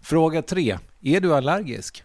Fråga 3. Är du allergisk?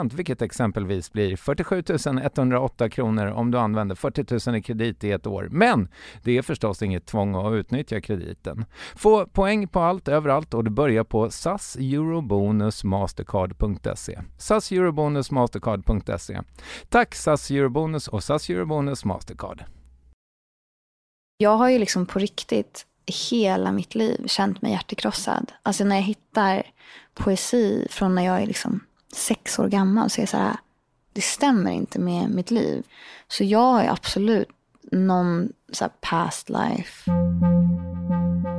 procent vilket exempelvis blir 47 108 kronor om du använder 40 000 i kredit i ett år. Men det är förstås inget tvång att utnyttja krediten. Få poäng på allt överallt och du börjar på SAS Eurobonus Mastercard.se. SAS Eurobonus Mastercard.se. Tack SAS Eurobonus och SAS Eurobonus Mastercard. Jag har ju liksom på riktigt hela mitt liv känt mig hjärtekrossad. Alltså när jag hittar poesi från när jag är liksom sex år gammal så är det så här, det stämmer inte med mitt liv. Så jag har absolut någon så past life.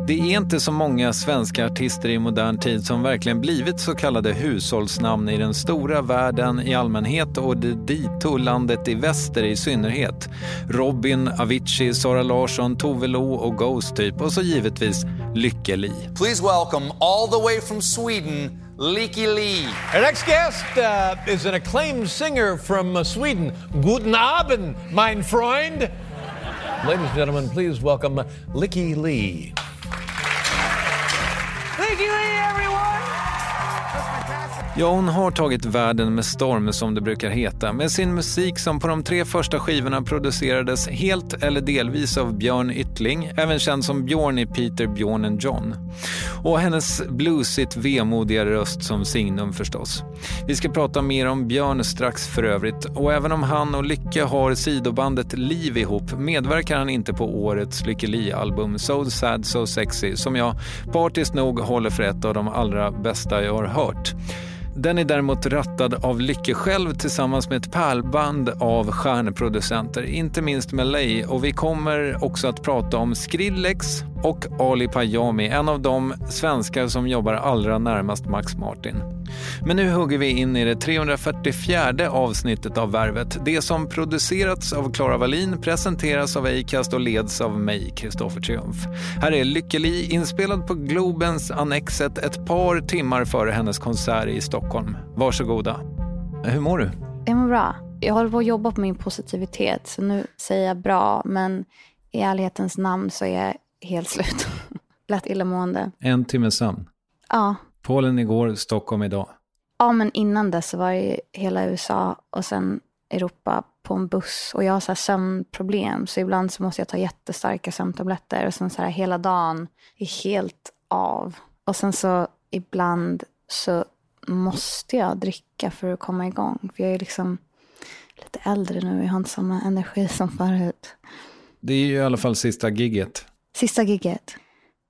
Det är inte så många svenska artister i modern tid som verkligen blivit så kallade hushållsnamn i den stora världen i allmänhet och det dito-landet i väster i synnerhet. Robin, Avicii, Sara Larsson, Tove Lo och Ghost typ och så givetvis Lykke Li. Please welcome all the way from Sweden Leaky Lee. Our next guest uh, is an acclaimed singer from uh, Sweden. Guten Abend, mein Freund. Ladies and gentlemen, please welcome Licky Lee. Leaky Lee, everyone! Ja, hon har tagit världen med storm som det brukar heta med sin musik som på de tre första skivorna producerades helt eller delvis av Björn Yttling, även känd som Björn i Peter, Björn and John. Och hennes bluesigt vemodiga röst som signum förstås. Vi ska prata mer om Björn strax för övrigt och även om han och Lycke har sidobandet Liv ihop medverkar han inte på årets Lykke Li-album So Sad So Sexy som jag partiskt nog håller för ett av de allra bästa jag har hört. Den är däremot rattad av Lycke själv tillsammans med ett pärlband av stjärnproducenter, inte minst Malay. Och vi kommer också att prata om Skrillex och Ali Payami, en av de svenskar som jobbar allra närmast Max Martin. Men nu hugger vi in i det 344 avsnittet av Värvet. Det som producerats av Klara Wallin, presenteras av Acast och leds av mig, Kristoffer Triumf. Här är Lykkeli inspelad på Globens Annexet ett par timmar före hennes konsert i Stockholm. Varsågoda. Hur mår du? Jag mår bra. Jag håller på att jobba på min positivitet, så nu säger jag bra, men i ärlighetens namn så är jag helt slut. Lätt illamående. En timme sömn? Ja. Polen igår, Stockholm idag. Ja, men innan dess var det hela USA och sen Europa på en buss. Och jag har så här sömnproblem, så ibland så måste jag ta jättestarka sömntabletter. Och sen så här hela dagen är helt av. Och sen så ibland så måste jag dricka för att komma igång. För jag är liksom lite äldre nu, jag har inte samma energi som förut. Det är ju i alla fall sista gigget. Sista gigget.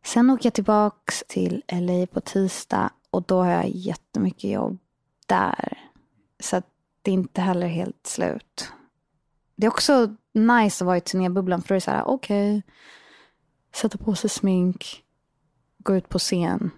Sen åker jag tillbaks till LA på tisdag och då har jag jättemycket jobb där. Så att det är inte heller helt slut. Det är också nice att vara i turnébubblan för då är det så här, okej, okay, sätta på sig smink, gå ut på scen.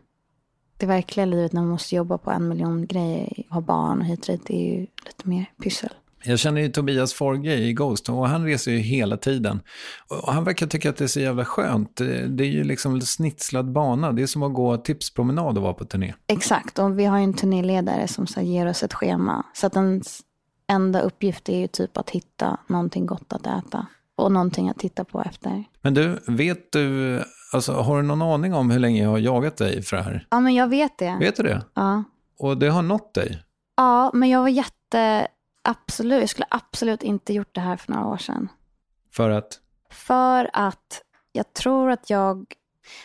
Det verkliga livet när man måste jobba på en miljon grejer, ha barn och hit och dit, det är ju lite mer pyssel. Jag känner ju Tobias Forge i Ghost och han reser ju hela tiden. Och han verkar tycka att det är så jävla skönt. Det är ju liksom en snitslad bana. Det är som att gå tipspromenad och vara på turné. Exakt, och vi har ju en turnéledare som så ger oss ett schema. Så att ens enda uppgift är ju typ att hitta någonting gott att äta. Och någonting att titta på efter. Men du, vet du, alltså, har du någon aning om hur länge jag har jagat dig för det här? Ja, men jag vet det. Vet du det? Ja. Och det har nått dig? Ja, men jag var jätte absolut, jag skulle absolut inte gjort det här för några år sedan. För att? För att jag tror att jag,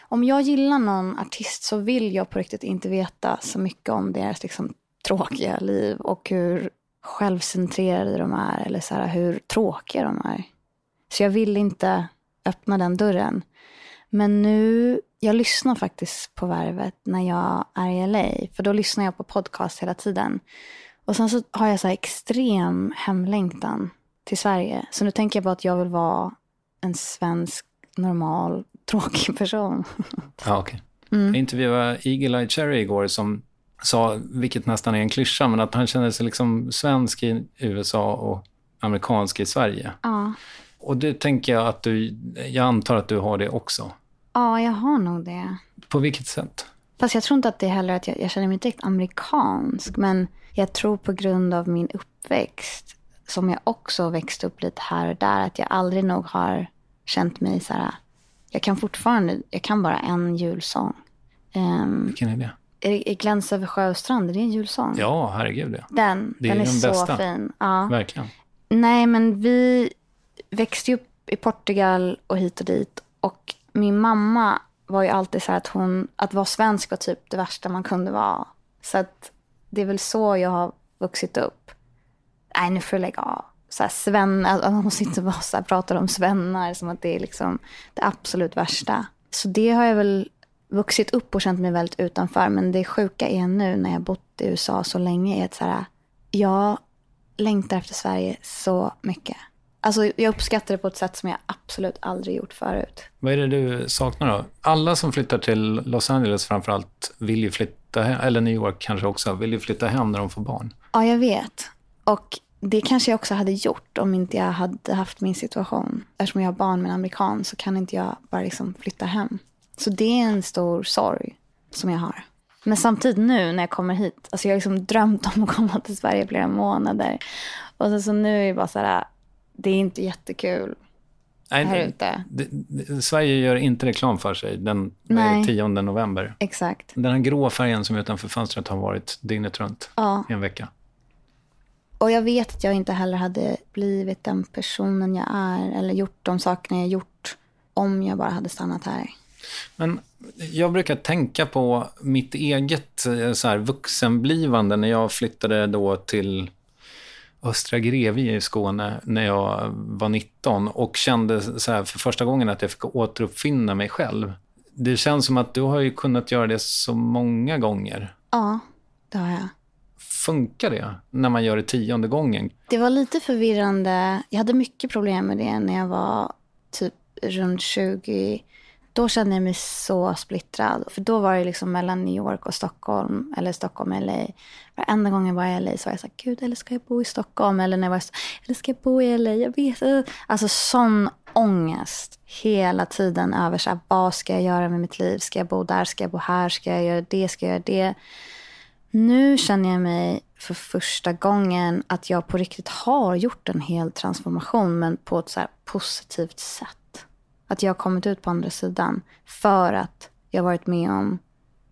om jag gillar någon artist så vill jag på riktigt inte veta så mycket om deras liksom, tråkiga liv och hur självcentrerade de är eller så här, hur tråkiga de är. Så jag vill inte öppna den dörren. Men nu, jag lyssnar faktiskt på Värvet när jag är i LA. För då lyssnar jag på podcast hela tiden. Och sen så har jag så extrem hemlängtan till Sverige. Så nu tänker jag på att jag vill vara en svensk, normal, tråkig person. Ja. Okay. Mm. Jag intervjuade Eagle Eye Cherry igår som sa, vilket nästan är en klyscha, men att han känner sig liksom svensk i USA och amerikansk i Sverige. Ja. Och det tänker jag att du, jag antar att du har det också. Ja, jag har nog det. På vilket sätt? Fast jag tror inte att det är heller att jag, jag känner mig inte riktigt amerikansk, men jag tror på grund av min uppväxt, som jag också växt upp lite här och där, att jag aldrig nog har känt mig så här, jag kan fortfarande, jag kan bara en julsång. Um, Vilken är det? Är, är Gläns över sjö och strand, är det en julsång? Ja, herregud ja. Den, det är den är, den så bästa. fin. Ja. Verkligen. Nej, men vi växte upp i Portugal och hit och dit. Och min mamma var ju alltid så här att hon, att vara svensk var typ det värsta man kunde vara. Så att det är väl så jag har vuxit upp. Nej, nu får jag lägga av. Så här, svennar, alltså, hon sitter bara så här pratar om svennar som att det är liksom det absolut värsta. Så det har jag väl vuxit upp och känt mig väldigt utanför. Men det sjuka är nu när jag bott i USA så länge är att så här, jag längtar efter Sverige så mycket. Alltså jag uppskattar det på ett sätt som jag absolut aldrig gjort förut. Vad är det du saknar då? Alla som flyttar till Los Angeles framförallt vill ju flytta hem, eller New York kanske också, vill ju flytta hem när de får barn. Ja, jag vet. Och det kanske jag också hade gjort om inte jag hade haft min situation. Eftersom jag har barn med en amerikan så kan inte jag bara liksom flytta hem. Så det är en stor sorg som jag har. Men samtidigt nu när jag kommer hit, alltså jag har liksom drömt om att komma till Sverige flera månader. Och så, så nu är det bara så här, det är inte jättekul Nej, här ute. Det, det, Sverige gör inte reklam för sig den 10 november. Exakt. Den här grå färgen som är utanför fönstret har varit dygnet runt ja. i en vecka. Och jag vet att jag inte heller hade blivit den personen jag är eller gjort de sakerna jag gjort om jag bara hade stannat här. Men jag brukar tänka på mitt eget eh, så här, vuxenblivande när jag flyttade då till Östra Grevie i Skåne när jag var 19 och kände så här för första gången att jag fick återuppfinna mig själv. Det känns som att du har ju kunnat göra det så många gånger. Ja, det har jag. Funkar det när man gör det tionde gången? Det var lite förvirrande. Jag hade mycket problem med det när jag var typ runt 20 då kände jag mig så splittrad. För då var det liksom mellan New York och Stockholm, eller Stockholm och LA. Varenda gång jag var i LA så var jag så här, gud, eller ska jag bo i Stockholm? Eller när jag var eller ska jag bo i LA? Jag vet Alltså sån ångest hela tiden över så här, vad ska jag göra med mitt liv? Ska jag bo där? Ska jag bo här? Ska jag göra det? Ska jag göra det? Nu känner jag mig för första gången att jag på riktigt har gjort en hel transformation, men på ett så positivt sätt. Att jag har kommit ut på andra sidan för att jag varit med om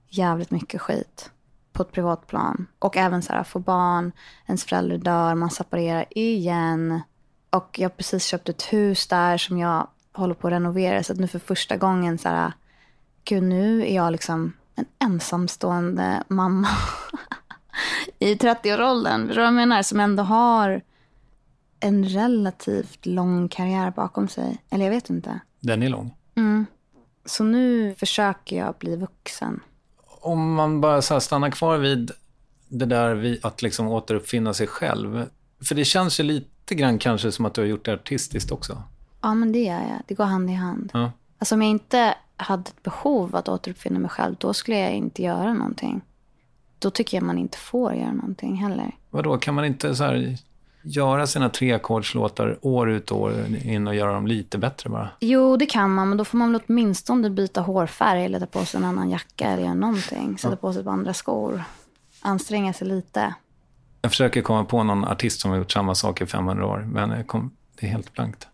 jävligt mycket skit på ett privat plan. Och även så här, få barn, ens förälder dör, man separerar igen. Och jag har precis köpt ett hus där som jag håller på att renovera. Så att nu för första gången så här, gud nu är jag liksom en ensamstående mamma i 30-årsåldern. Förstår du vad jag menar? Som ändå har en relativt lång karriär bakom sig. Eller jag vet inte. Den är lång. Så nu försöker jag bli vuxen. Om man bara så stannar kvar vid det där vid att liksom återuppfinna sig själv. För det känns ju lite grann kanske som att du har gjort det artistiskt också. Ja, men det gör jag. Det går hand i hand. Ja. Alltså om jag inte hade ett behov att återuppfinna mig själv, då skulle jag inte göra någonting. Då tycker jag man inte får göra någonting heller. Vadå, kan man inte så här göra sina treackordslåtar år ut och år in och göra dem lite bättre bara? Jo, det kan man, men då får man väl åtminstone byta hårfärg eller ta på sig en annan jacka eller göra någonting. Sätta på sig ett andra skor. Anstränga sig lite. Jag försöker komma på någon artist som har gjort samma sak i 500 år, men kom, det är helt blankt.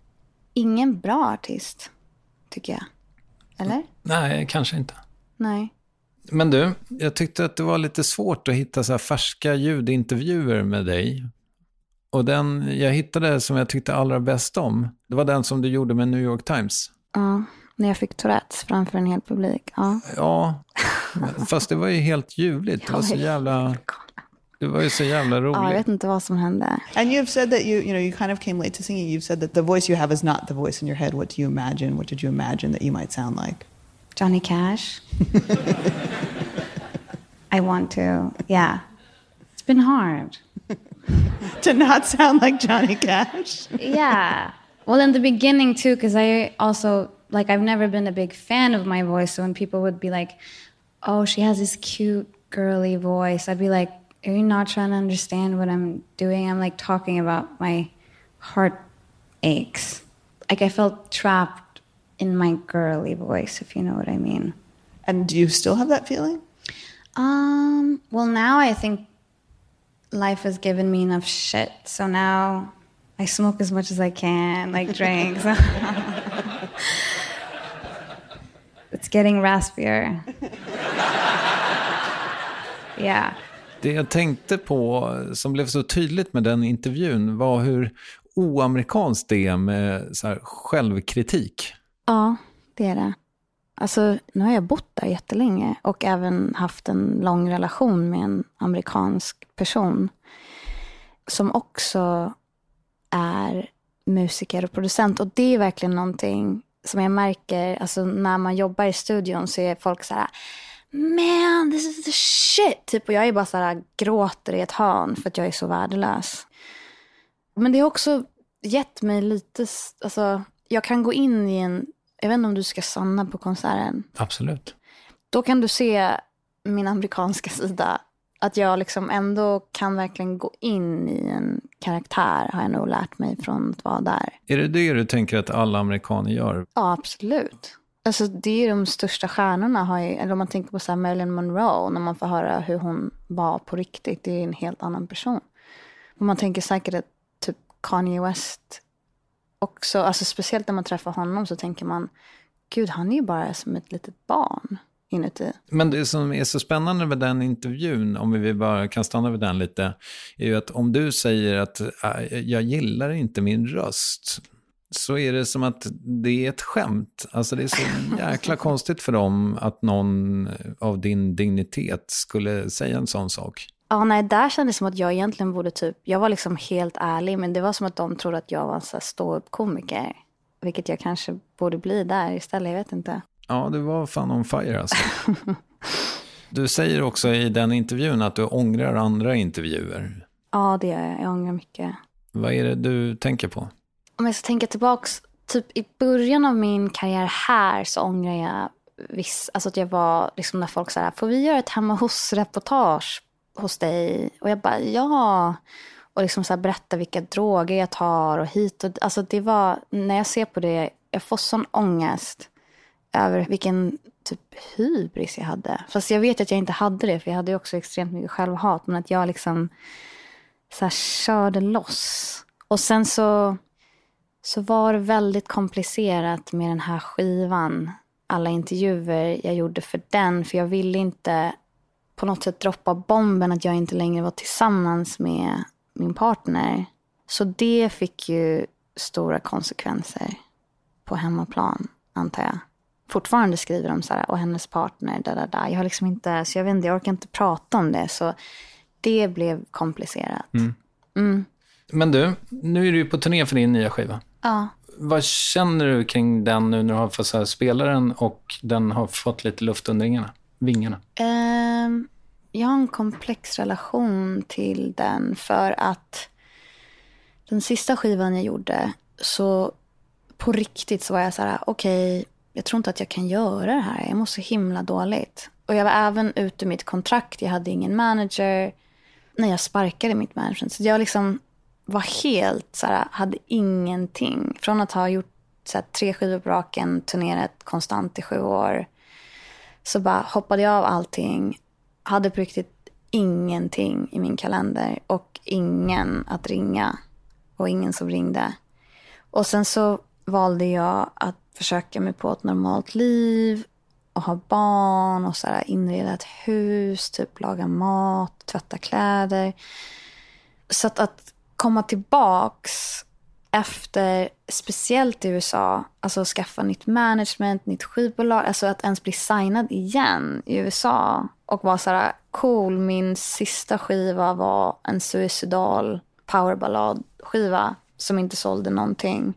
Ingen bra artist, tycker jag. Eller? Nej, kanske inte. Nej. Men du, jag tyckte att det var lite svårt att hitta så färska ljudintervjuer med dig. Och den jag hittade som jag tyckte allra bäst om, det var den som du gjorde med New York Times. Ja, när jag fick Tourettes framför en hel publik. Ja. Ja, fast det var ju helt ljuvligt. Det var så jävla, det var ju så jävla ja, jag roligt. vet inte vad som hände. And you've said that you, you know, you kind of came late to singing. You've said that the voice you have is not the voice in your head. What do you imagine? What did you imagine that you might sound like? Johnny Cash. I want to, yeah. It's been hard. To not sound like Johnny Cash. yeah. Well, in the beginning too, because I also like I've never been a big fan of my voice. So when people would be like, "Oh, she has this cute girly voice," I'd be like, "Are you not trying to understand what I'm doing? I'm like talking about my heart aches. Like I felt trapped in my girly voice, if you know what I mean." And do you still have that feeling? Um. Well, now I think life has given me enough shit. So now I smoke as much as I can, like drinks. it's getting raspier. yeah. Det jag tänkte på som blev så tydligt med den intervjun var hur oamerikanskt det är med så här självkritik. Ja, det är det. Alltså, nu har jag bott där jättelänge och även haft en lång relation med en amerikansk person som också är musiker och producent. Och det är verkligen någonting som jag märker, alltså när man jobbar i studion så är folk så här, man, this is the shit. Typ, och jag är bara så här, gråter i ett hörn för att jag är så värdelös. Men det har också gett mig lite, alltså, jag kan gå in i en, jag vet inte om du ska sanna på konserten. Absolut. Då kan du se min amerikanska sida. Att jag liksom ändå kan verkligen gå in i en karaktär har jag nog lärt mig från att vara där. Är det det du tänker att alla amerikaner gör? Ja, absolut. Alltså det är de största stjärnorna har ju, eller om man tänker på så Marilyn Monroe, när man får höra hur hon var på riktigt, det är en helt annan person. Och man tänker säkert att typ Kanye West också, alltså speciellt när man träffar honom så tänker man, gud han är ju bara som ett litet barn inuti. Men det som är så spännande med den intervjun, om vi bara kan stanna vid den lite, är ju att om du säger att äh, jag gillar inte min röst, så är det som att det är ett skämt. Alltså det är så jäkla konstigt för dem att någon av din dignitet skulle säga en sån sak. Ja, nej, där kändes det som att jag egentligen borde typ, jag var liksom helt ärlig, men det var som att de trodde att jag var en så ståuppkomiker. Vilket jag kanske borde bli där istället, jag vet inte. Ja, du var fan on fire alltså. Du säger också i den intervjun att du ångrar andra intervjuer. Ja, det gör jag. Jag ångrar mycket. Vad är det du tänker på? Om jag ska tänka tillbaks, typ i början av min karriär här så ångrar jag viss, alltså att jag var liksom när folk sa får vi göra ett hemma hos-reportage hos dig? Och jag bara, ja. Och liksom så här berätta vilka droger jag tar och hit och alltså det var, när jag ser på det, jag får sån ångest över vilken typ hybris jag hade. Fast jag vet att jag inte hade det, för jag hade ju också extremt mycket självhat. Men att jag liksom så här körde loss. Och sen så, så var det väldigt komplicerat med den här skivan. Alla intervjuer jag gjorde för den. För jag ville inte på något sätt droppa bomben att jag inte längre var tillsammans med min partner. Så det fick ju stora konsekvenser på hemmaplan, antar jag. fortfarande skriver om så här, och hennes partner, da, da, da. Jag har liksom inte, så jag vet inte, jag orkar inte prata om det. Så det blev komplicerat. Men du, nu är du ju på turné för din nya skiva. Ja. Vad känner du kring den nu när du har fått spela den och den har fått lite luft under vingarna? vingarna? Jag har en komplex relation till den för att den sista skivan jag gjorde så på riktigt så var jag så här, okej, jag tror inte att jag kan göra det här. Jag mår så himla dåligt. Och jag var även ute mitt kontrakt. Jag hade ingen manager. När jag sparkade mitt management. Så jag liksom var helt så här, hade ingenting. Från att ha gjort så här, tre skivor på raken, turnerat konstant i sju år. Så bara hoppade jag av allting. Hade på riktigt ingenting i min kalender. Och ingen att ringa. Och ingen som ringde. Och sen så valde jag att försöka mig på ett normalt liv och ha barn och så här, inreda ett hus, typ laga mat, tvätta kläder. Så att, att komma tillbaks efter, speciellt i USA, alltså skaffa nytt management, nytt skivbolag, alltså att ens bli signad igen i USA och vara så här cool, min sista skiva var en suicidal powerballad-skiva som inte sålde någonting.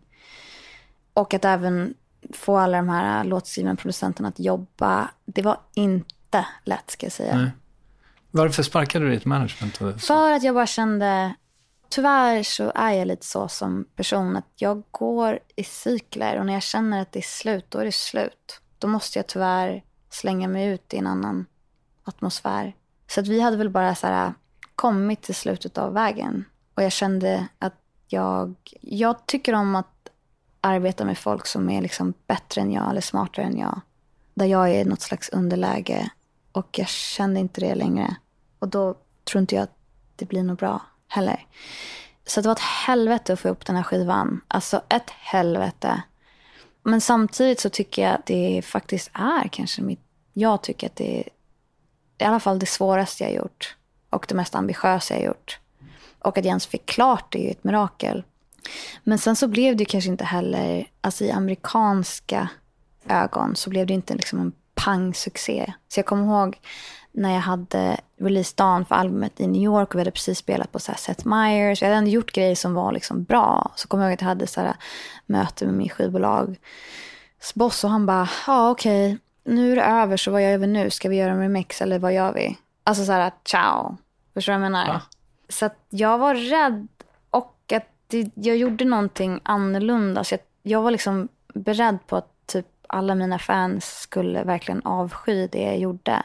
Och att även få alla de här låtskrivande producenterna att jobba. Det var inte lätt ska jag säga. Nej. Varför sparkade du ditt management? För att jag bara kände, tyvärr så är jag lite så som person att jag går i cykler och när jag känner att det är slut, då är det slut. Då måste jag tyvärr slänga mig ut i en annan atmosfär. Så att vi hade väl bara så här, äh, kommit till slutet av vägen. Och jag kände att jag, jag tycker om att arbeta med folk som är liksom bättre än jag eller smartare än jag. Där jag är i något slags underläge. Och jag kände inte det längre. Och då tror inte jag att det blir något bra heller. Så det var ett helvete att få ihop den här skivan. Alltså ett helvete. Men samtidigt så tycker jag att det faktiskt är kanske mitt... Jag tycker att det är i alla fall det svåraste jag gjort. Och det mest ambitiösa jag gjort. Och att jag ens fick klart det är ju ett mirakel. Men sen så blev det kanske inte heller, alltså i amerikanska ögon så blev det inte liksom en pangsuccé. Så jag kommer ihåg när jag hade releasedagen för albumet i New York och vi hade precis spelat på så här Seth Meyers. Jag hade ändå gjort grejer som var liksom bra. Så kommer jag ihåg att jag hade så här möte med min skivbolags boss och han bara, ja okej, okay nu är det över så vad gör vi nu? Ska vi göra en remix eller vad gör vi? Alltså så här, ciao. Förstår du vad jag menar? Va? Så att jag var rädd och att det, jag gjorde någonting annorlunda. Så jag, jag var liksom beredd på att typ alla mina fans skulle verkligen avsky det jag gjorde.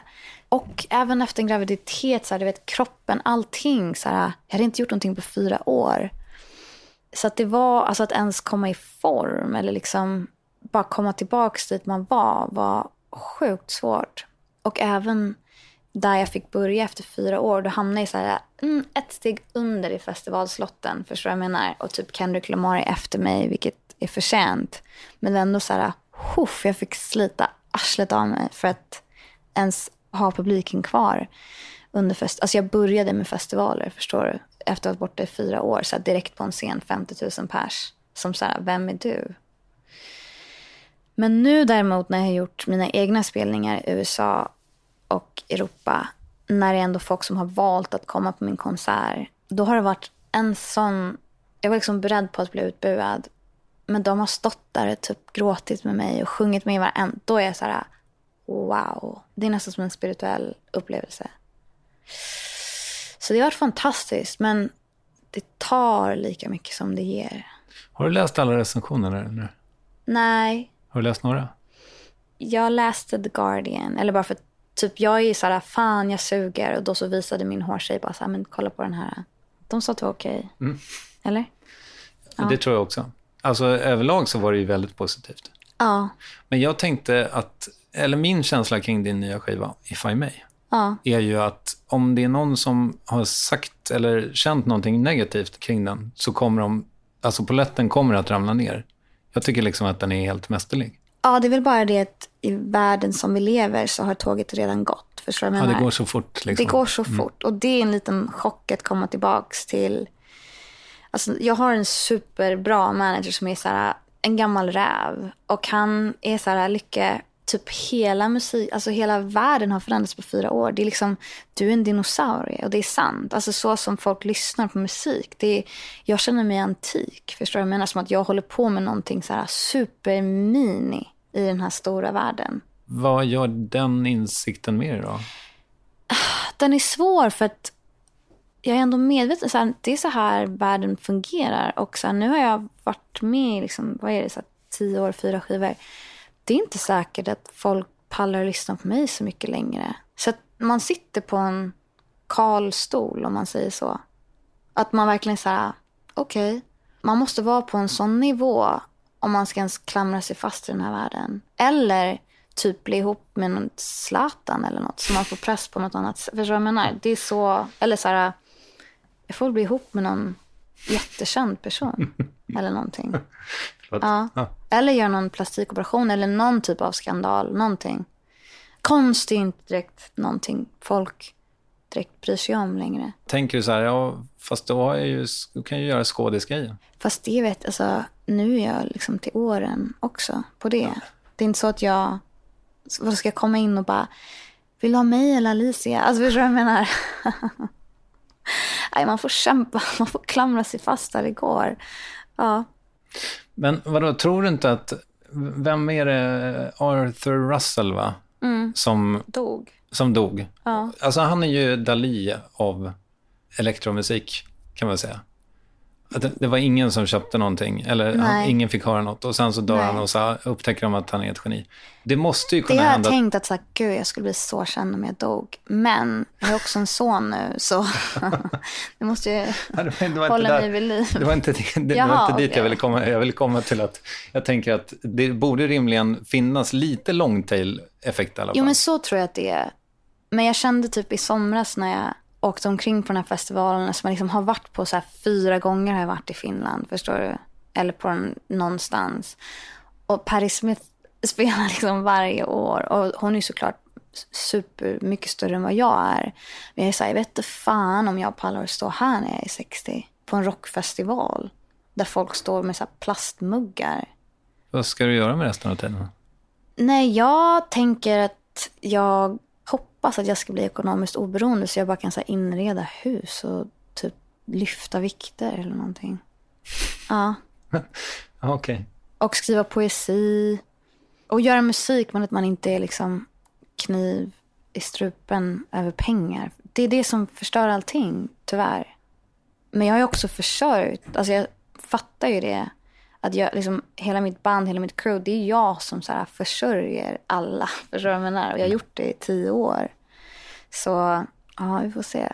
Och även efter en graviditet, så här, du vet, kroppen, allting. Så här, jag hade inte gjort någonting på fyra år. Så att det var, alltså att ens komma i form eller liksom bara komma tillbaka dit man var, var sjukt svårt. Och även där jag fick börja efter fyra år, då hamnade jag så här, mm, ett steg under i festivalslotten. Förstår du vad jag menar? Och typ Kendrick Lamar är efter mig, vilket är förtjänt. Men ändå så här, huff, jag fick slita arslet av mig för att ens ha publiken kvar under fest. Alltså jag började med festivaler, förstår du? Efter att ha varit borta i fyra år, så här, direkt på en scen, 50 000 pers. Som så här, vem är du? Men nu däremot när jag har gjort mina egna spelningar i USA och Europa, när det är ändå folk som har valt att komma på min konsert, då har det varit en sån... Jag var liksom beredd på att bli utbuad. Men de har stått där och typ gråtit med mig och sjungit med varenda. Då är jag så här, wow. Det är nästan som en spirituell upplevelse. Så det har varit fantastiskt, men det tar lika mycket som det ger. Har du läst alla recensioner nu? Nej, Har du läst några? jag läste The Guardian, eller bara för att typ jag är så här, fan jag suger och då så visade min hårtjej bara så här, men kolla på den här. De sa att det var okej. Eller? Ja. Det tror jag också. Alltså överlag så var det ju väldigt positivt. Ja, Men jag tänkte att, eller min känsla kring din nya skiva, If I May, ja, är ju att om det är någon som har sagt eller känt någonting negativt kring den, så kommer de, alltså poletten kommer att ramla ner. Jag tycker liksom att den är helt mästerlig. ja, det är väl bara det att i världen som vi lever så har tåget redan gått. Förstår du vad jag Ja, det menar? går så fort. Liksom. Det går så fort. Och det är en liten chock att komma tillbaks till... Alltså, jag har en superbra manager som är så här, en gammal räv. Och han är så här, Lycke, typ hela musik, alltså hela världen har förändrats på fyra år. Det är liksom, du är en dinosaurie och det är sant. Alltså så som folk lyssnar på musik. Det är, jag känner mig antik, förstår du? Jag menar som att jag håller på med någonting så här supermini i den här stora världen. Vad gör den insikten med dig då? Den är svår för att jag är ändå medveten. Så här, det är så här världen fungerar. Och så här, nu har jag varit med liksom, vad är det, så här, tio år, fyra skivor. Det är inte säkert att folk pallar att lyssna på mig så mycket längre. Så att man sitter på en kal stol, om man säger så. Att man verkligen säger, okej, okay, man måste vara på en sån nivå om man ska ens klamra sig fast i den här världen. Eller typ bli ihop med någon Zlatan eller något. Så man får press på något annat sätt. Förstår du vad jag menar? Det är så, eller så här, jag får bli ihop med någon jättekänd person. eller någonting. Ja. ja. Eller göra någon plastikoperation eller någon typ av skandal. Någonting. Konst är inte direkt någonting folk direkt bryr sig om längre. Tänker du så här, ja, fast då, är ju, du kan ju göra skådisgrejer. Fast det vet, alltså, nu är jag liksom till åren också på det. Ja. Det är inte så att jag, vad ska jag komma in och bara, vill du ha mig eller Alicia? Alltså förstår du vad jag menar? Nej, man får kämpa, man får klamra sig fast där det går. Ja. Men vadå, tror du inte att, vem är det, Arthur Russell va? Mm. Som dog. Som dog. Ja. Alltså han är ju Dali av elektromusik, kan man säga. Det, det var ingen som köpte någonting, eller han, ingen fick höra något. Och sen så dör Nej. han och så upptäcker de att han är ett geni. Det måste ju kunna hända. Det har jag tänkt att så här, gud, jag skulle bli så känd om jag dog. Men jag har också en son nu, så det måste ju ja, det var, det hålla mig vid liv. Det var inte, det, det var inte dit okay. jag ville komma. Jag ville komma till att jag tänker att det borde rimligen finnas lite long tail effekt i alla fall. Jo, men så tror jag att det är. Men jag kände typ i somras när jag åkt omkring på den här festivalen som jag liksom har varit på så här fyra gånger har jag varit i Finland, förstår du? Eller på en, någonstans. Och Patti Smith spelar liksom varje år och hon är såklart super mycket större än vad jag är. Men jag är så här, jag vet inte fan om jag pallar att stå här när jag är 60 på en rockfestival där folk står med så plastmuggar. Vad ska du göra med resten av tiden? Nej, jag tänker att jag hoppas att jag ska bli ekonomiskt oberoende så jag bara kan så inreda hus och typ lyfta vikter eller någonting. Ja. Okej. Okay. Och skriva poesi. Och göra musik men att man inte är liksom kniv i strupen över pengar. Det är det som förstör allting, tyvärr. Men jag har ju också försörjt, alltså jag fattar ju det att jag, liksom, hela mitt band, hela mitt crew, det är jag som så här, försörjer alla. Förstår du vad jag menar? Och jag har gjort det i tio år. Så ja, vi får se.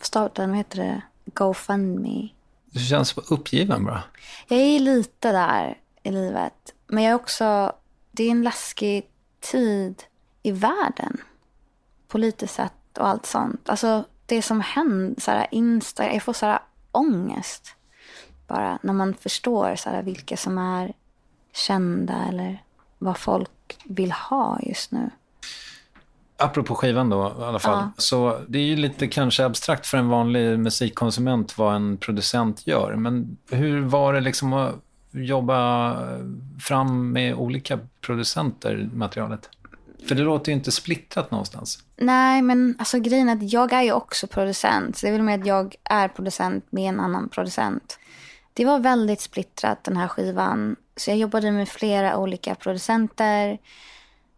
Starta vad heter det, GoFundMe. Du känns uppgiven bara. Jag är lite där i livet. Men jag är också, det är en läskig tid i världen. Politiskt sett och allt sånt. Alltså det som händer, så här, Insta, jag får så här ångest bara när man förstår så här, vilka som är kända eller vad folk vill ha just nu. Apropå skivan då i alla fall. Ja. Så det är ju lite kanske abstrakt för en vanlig musikkonsument vad en producent gör. Men hur var det liksom att jobba fram med olika producenter, materialet? För det låter ju inte splittrat någonstans. Nej, men alltså grejen är att jag är ju också producent. Så det är väl med att jag är producent med en annan producent. Det var väldigt splittrat den här skivan. Så jag jobbade med flera olika producenter.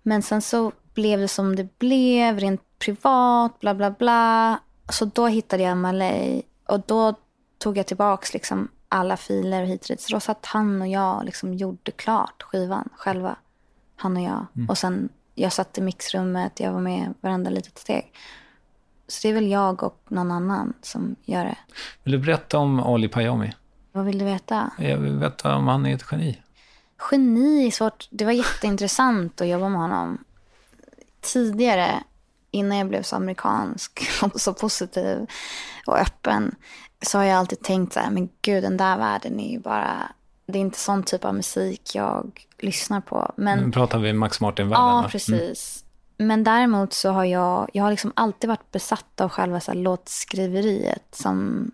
Men sen så blev det som det blev, rent privat, bla bla bla. Så då hittade jag Malay och då tog jag tillbaks liksom alla filer och hit och dit. Så då satt han och jag och liksom gjorde klart skivan själva. Han och jag. Mm. Och sen jag satt i mixrummet, jag var med varenda litet steg. Så det är väl jag och någon annan som gör det. Vill du berätta om Ali Payami? Vad vill du veta? Jag vill veta om han är ett geni. Geni är svårt. Det var jätteintressant att jobba med honom. Tidigare, innan jag blev så amerikansk och så positiv och öppen, så har jag alltid tänkt så här, men gud, den där världen är ju bara... Det är inte sån typ av musik jag lyssnar på. Men, nu pratar vi Max Martin-världen. Ja, mm. precis. Mm. Men däremot så har jag, jag har liksom alltid varit besatt av själva så låtskriveriet som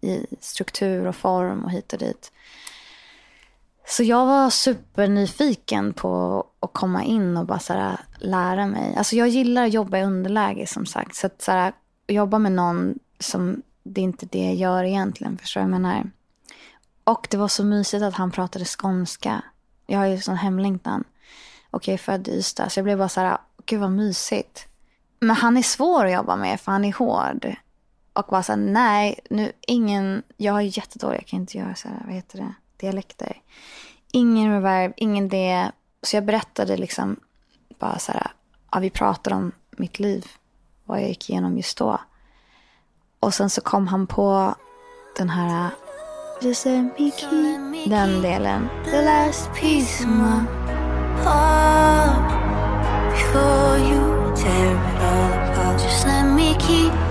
i struktur och form och hit och dit. Så jag var supernyfiken på att komma in och bara så här, lära mig. Alltså jag gillar att jobba i underläge som sagt. Så att så här, jobba med någon som det är inte det jag gör egentligen. Förstår du vad jag menar? Och det var så mysigt att han pratade skånska. Jag har ju sån hemlängtan. Och jag är född i Ystad. Så jag blev bara så här, gud vad mysigt. Men han är svår att jobba med för han är hård. Och bara såhär, nej, nu ingen, jag har jättedålig, jag kan inte göra så här, vad heter det, dialekter. Ingen reverb, ingen det. Så jag berättade liksom bara så här, ja, vi pratade om mitt liv, vad jag gick igenom just då. Och sen så kom han på den här Just let me keep den delen. The last piece of my heart before you tear it all apart. Just let me keep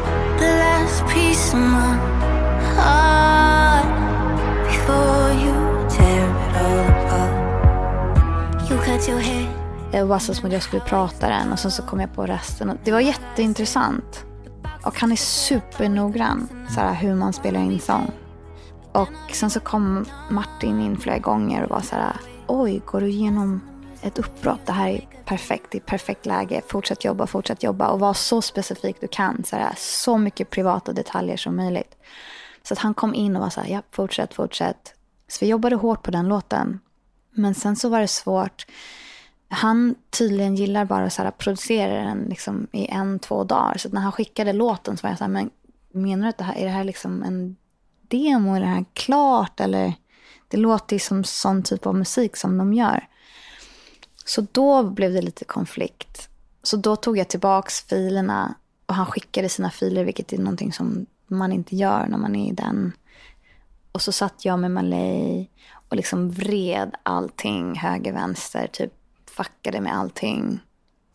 jag Det var så som att jag skulle prata den och sen så kom jag på resten. Det var jätteintressant. Och han är supernoggrann, så här, hur man spelar in sång. Och sen så kom Martin in flera gånger och var så här, oj, går du igenom ett uppbrott? Det här är perfekt, det är perfekt läge. Fortsätt jobba, fortsätt jobba och var så specifik du kan. Så, här, så mycket privata detaljer som möjligt. Så att han kom in och var så här, ja, fortsätt, fortsätt. Så vi jobbade hårt på den låten. Men sen så var det svårt. Han tydligen gillar bara att så här, producera den liksom i en, två dagar. Så när han skickade låten så var jag så här, men menar du att det här, är det här liksom en demo? Är det här klart? Eller det låter ju som sån typ av musik som de gör. Så då blev det lite konflikt. Så då tog jag tillbaks filerna och han skickade sina filer, vilket är någonting som man inte gör när man är i den. Och så satt jag med Malay och liksom vred allting höger, vänster, typ fuckade med allting.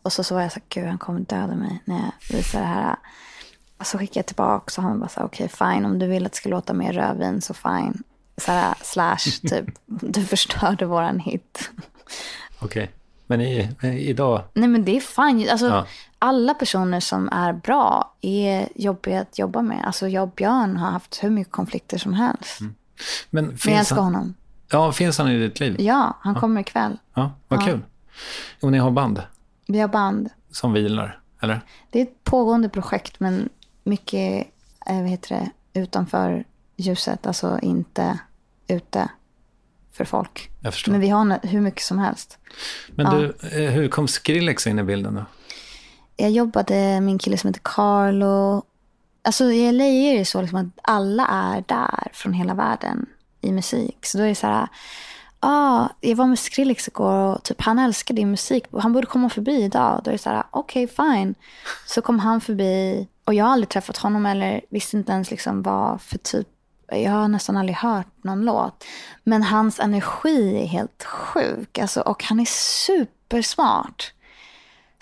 Och så, så var jag så här, gud han kommer döda mig när jag visar det här. Och så skickade jag tillbaka och han bara så här, okej okay, fine, om du vill att det ska låta mer rödvin så fine. Så här, slash, typ, du förstörde våran hit. Okej, okay men i, idag? Nej men det är fine. Alltså, ja. Alla personer som är bra är jobbiga att jobba med. Alltså jag och Björn har haft hur mycket konflikter som helst. Mm. Men, finns men jag älskar han... honom. Ja, finns han i ditt liv? Ja, han ja. kommer ikväll. Ja, vad kul. Och ni har band? Vi har band. Som vilar, eller? Det är ett pågående projekt, men mycket eh, vad heter det, utanför ljuset. Alltså inte ute för folk. Men vi har hur mycket som helst. Men ja. du, eh, hur kom Skrillex in i bilden då? Jag jobbade med en kille som heter Carlo. Alltså i LA är det så liksom att alla är där från hela världen i musik. Så då är det så här, ah, jag var med Skrillex igår och typ, han älskar din musik. Han borde komma förbi idag. Då är det så här, okej okay, fine. Så kom han förbi och jag har aldrig träffat honom eller visste inte ens liksom vad för typ jag har nästan aldrig hört någon låt. Men hans energi är helt sjuk. Alltså, och han är supersmart.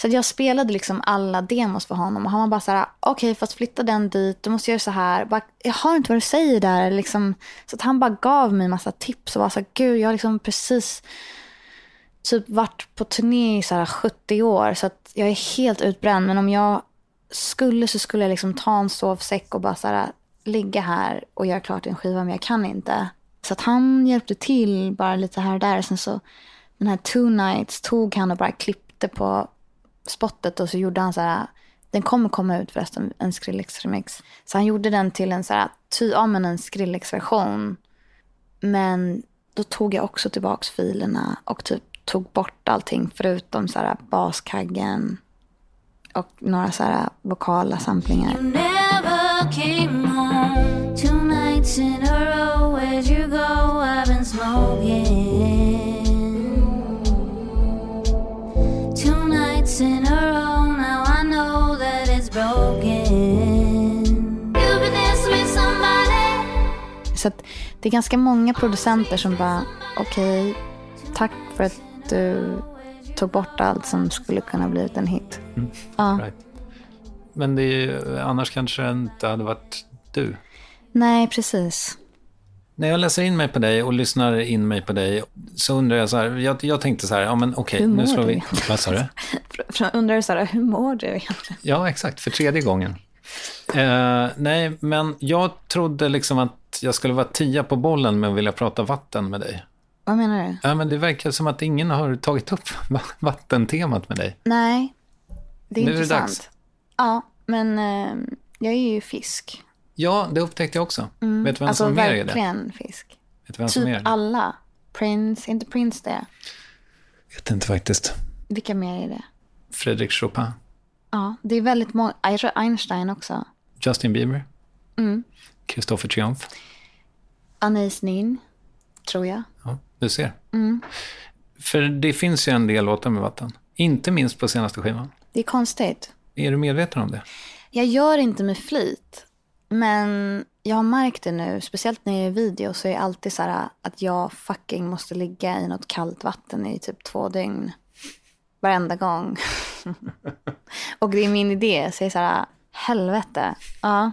Så jag spelade liksom alla demos för honom och han var bara så här, okej okay, fast flytta den dit, du måste göra så här. Bara, jag hör inte vad du säger där. Liksom, så att han bara gav mig en massa tips och var så här, gud jag har liksom precis typ varit på turné i så här 70 år så att jag är helt utbränd. Men om jag skulle så skulle jag liksom ta en sovsäck och bara så här, ligga här och göra klart en skiva men jag kan inte. Så att han hjälpte till bara lite här och där. Sen så den här Two Nights tog han och bara klippte på spottet och så gjorde han så här, den kommer komma ut förresten, en Skrillex-remix. Så han gjorde den till en så här, ty, ja men en Skrillex-version. Men då tog jag också tillbaks filerna och typ tog bort allting förutom så här baskaggen och några så här vokala samplingar. Two nights in a row, where'd you go? I've been smoking in a row, now I know that it's broken. You've been dancing with somebody. Så att det är ganska många producenter som bara, okej, okay, tack för att du tog bort allt som skulle kunna bli en hit. Mm. Ja. Right. Men det är, annars kanske det inte hade varit du? Nej, precis. När jag läser in mig på dig och lyssnar in mig på dig så undrar jag så här, jag, jag tänkte så här, ja men okej, okay, nu slår vi... Vad sa du? undrar så här, hur mår du egentligen? Ja, exakt, för tredje gången. Eh, nej, men jag trodde liksom att jag skulle vara tia på bollen med att vilja prata vatten med dig. Vad menar du? Ja, men det verkar som att ingen har tagit upp va- vattentemat med dig. Nej, det är Nu är det intressant. dags. Ja, men eh, jag är ju fisk. Ja, det upptäckte jag också. Vet du vem alltså som mer är det? verkligen fisk. Vet du vem som mer är Typ det? alla. Prince, inte Prince det. Vet inte faktiskt. Vilka mer är det? Fredrik Chopin. Ja, det är väldigt många. Jag tror Einstein också. Justin Bieber. Mm. Kristoffer Triumf. Anais Nin, tror jag. Ja, du ser. Mm. För det finns ju en del låtar med vatten. Inte minst på senaste skivan. Det är konstigt. Är du medveten om det? Jag gör inte med flit. Men jag har märkt det nu, speciellt när jag gör video, så är det alltid så här att jag fucking måste ligga i något kallt vatten i typ två dygn. Varenda gång. och det är min idé, så jag är så här, helvete. Ja.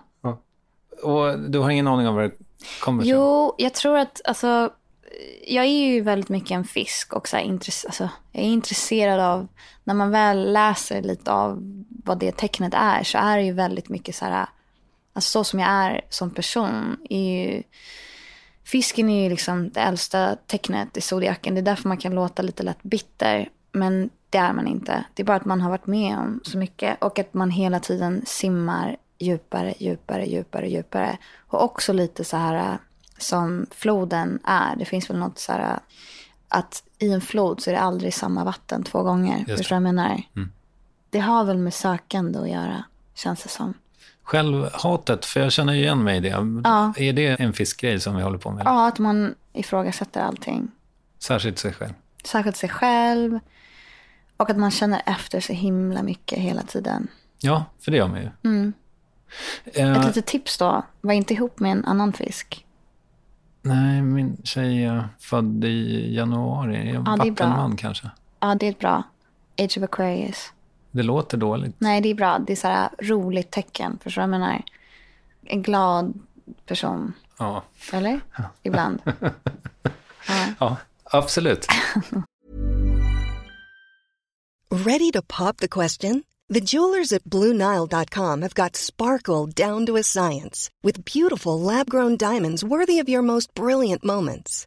Och du har ingen aning om var det kommer ifrån? Jo, jag tror att, alltså, jag är ju väldigt mycket en fisk och så intress- alltså, jag är intresserad av, när man väl läser lite av vad det tecknet är, så är det ju väldigt mycket så här, alltså så som jag är som person, är ju, fisken är ju liksom det äldsta tecknet i zodiaken, det är därför man kan låta lite lätt bitter, men det är man inte. Det är bara att man har varit med om så mycket och att man hela tiden simmar djupare, djupare, djupare, djupare. Och också lite så här äh, som floden är. Det finns väl något så här äh, att i en flod så är det aldrig samma vatten två gånger. Förstår du vad jag menar? Det har väl med sökande att göra, känns det som. Självhatet, för jag känner igen mig i det. Ja. Är det en fiskgrej som vi håller på med? Ja, att man ifrågasätter allting. Särskilt sig själv. Särskilt sig själv. Och att man känner efter så himla mycket hela tiden. Ja, för det gör man ju. Mm. Eh, Ett litet tips då. Var inte ihop med en annan fisk. nej, min tjej är född i januari. Ja, vattenman kanske. Ja, det är bra. Age of Aquarius. Det låter dåligt. Nej, det är bra. Det är så här roligt tecken. Förstår du vad jag menar? En glad person. Ja, Eller? Ibland. ja absolut. Ready to pop the question? The jewelers at BlueNile.com have got sparkle down to a science with beautiful lab grown diamonds worthy of your most brilliant moments.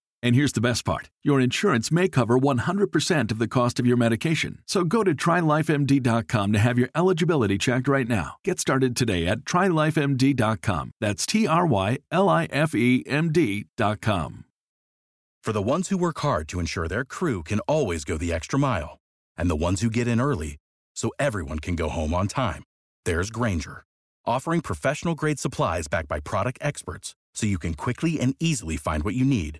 And here's the best part your insurance may cover 100% of the cost of your medication. So go to trylifemd.com to have your eligibility checked right now. Get started today at trylifemd.com. That's T R Y L I F E M D.com. For the ones who work hard to ensure their crew can always go the extra mile, and the ones who get in early so everyone can go home on time, there's Granger, offering professional grade supplies backed by product experts so you can quickly and easily find what you need.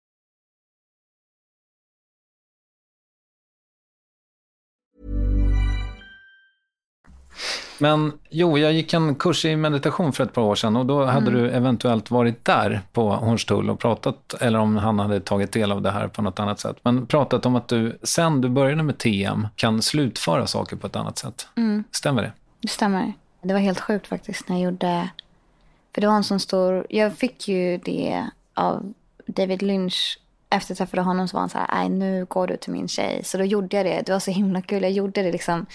Men jo, jag gick en kurs i meditation för ett par år sedan och då hade du eventuellt varit där på Hornstull och pratat, eller om han hade tagit del av det här på något annat sätt, men pratat om att du sen du började med TM kan slutföra saker på ett annat sätt. Stämmer det? Det stämmer. Det var helt sjukt faktiskt när jag gjorde... För det var en sån stor... Jag fick ju det av David Lynch. Efter jag träffade honom så var han så här, nej nu går du till min tjej. Så då gjorde jag det. Det var så himla kul. Jag gjorde det liksom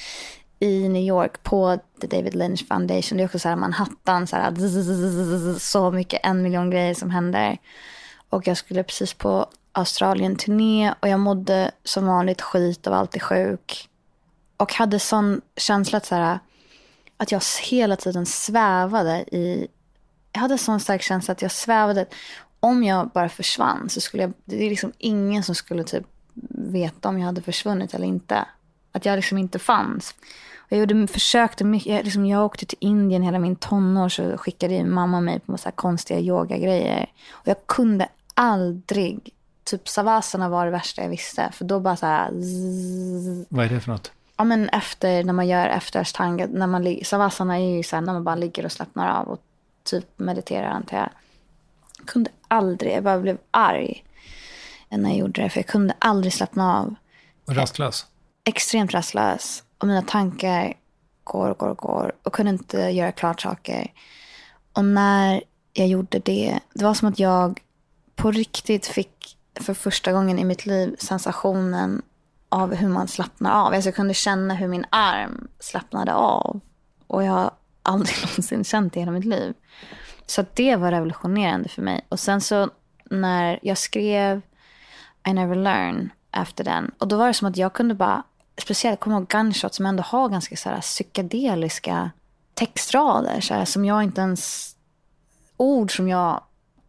i New York på The David Lynch Foundation. Det är också så här Manhattan, så här, zzz, så mycket, en miljon grejer som händer. Och jag skulle precis på Australien-turné och jag mådde som vanligt skit och var alltid sjuk. Och hade sån känsla att, så här, att jag hela tiden svävade i... Jag hade sån stark känsla att jag svävade. Om jag bara försvann så skulle jag... Det är liksom ingen som skulle typ veta om jag hade försvunnit eller inte. Att jag liksom inte fanns. Jag gjorde, försökte mycket. Jag, liksom, jag åkte till Indien hela min tonår så skickade mamma mig på massa konstiga yogagrejer. Och jag kunde aldrig, typ savasana var det värsta jag visste. För då bara så här... Zzz. Vad är det för något? Ja men efter, när man gör efter ashtanga, när man savasana är ju så här, när man bara ligger och slappnar av och typ mediterar antar jag. jag kunde aldrig, jag bara blev arg när jag gjorde det. För jag kunde aldrig slappna av. Och rastlös? Extremt rastlös. Och mina tankar går och går och går. Och kunde inte göra klart saker. Och när jag gjorde det, det var som att jag på riktigt fick för första gången i mitt liv sensationen av hur man slappnar av. Alltså jag kunde känna hur min arm slappnade av. Och jag har aldrig någonsin känt det i hela mitt liv. Så det var revolutionerande för mig. Och sen så när jag skrev I never learn efter den. Och då var det som att jag kunde bara, speciellt kommer ihåg Gunshot som ändå har ganska så här psykedeliska textrader. Så här, som jag inte ens, ord som jag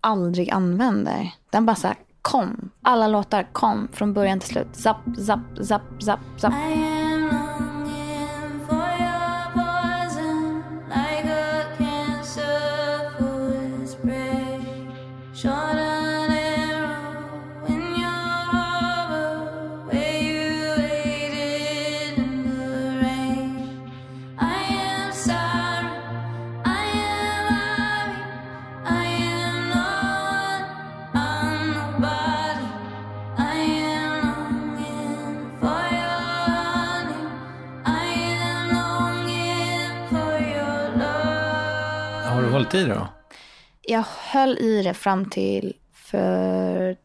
aldrig använder. Den bara så här kom. Alla låtar kom från början till slut. Zapp, zapp, zapp, zapp, zapp. Hållit i det då? Jag höll i det fram till för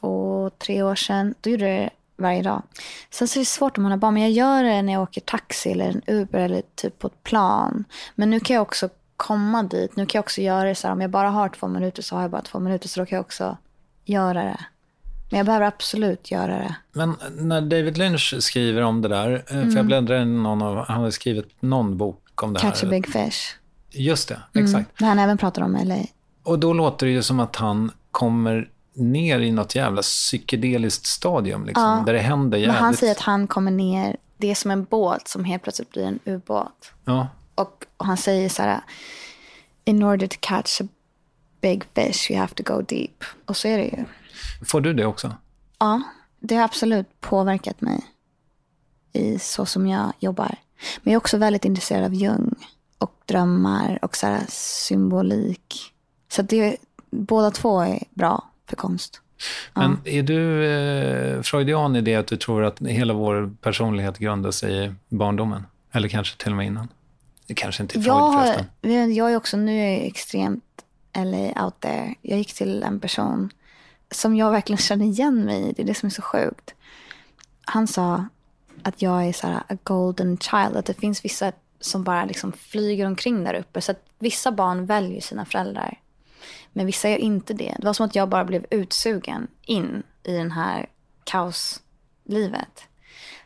två, tre år sedan. Då gjorde jag det varje dag. Sen så är det svårt om man har barn, men jag gör det när jag åker taxi eller en Uber eller typ på ett plan. Men nu kan jag också komma dit. Nu kan jag också göra det så här, om jag bara har två minuter så har jag bara två minuter. Så då kan jag också göra det. Men jag behöver absolut göra det. Men när David Lynch skriver om det där, eh, för jag Mm. bläddrade i någon av, han har skrivit någon bok om det Catch här. a big fish. Just det, Mm. exakt. Där han även pratar om LA. Och då låter det ju som att han kommer ner i något jävla psykedeliskt stadium, liksom, Ja. där det händer Men jävligt. han säger att han kommer ner, det är som en båt som helt plötsligt blir en ubåt. Ja, Och, och han säger så här, in order to catch a big fish you have to go deep. Och så är det ju. får du det också? Ja, det har absolut påverkat mig i så som jag jobbar. Men jag är också väldigt intresserad av Jung och drömmar och så här symbolik. Så det, båda två är bra för konst. Men är du eh, freudian i det att du tror att hela vår personlighet grundar sig i barndomen? Eller kanske till och med innan? Det kanske inte är Freud Jag, förresten. jag är också, nu är jag extremt LA out there. Jag gick till en person som jag verkligen känner igen mig i. Det är det som är så sjukt. Han sa att jag är så här a golden child. Att det finns vissa som bara liksom flyger omkring där uppe. Så att vissa barn väljer sina föräldrar. Men vissa gör inte det. Det var som att jag bara blev utsugen in i den här kaoslivet.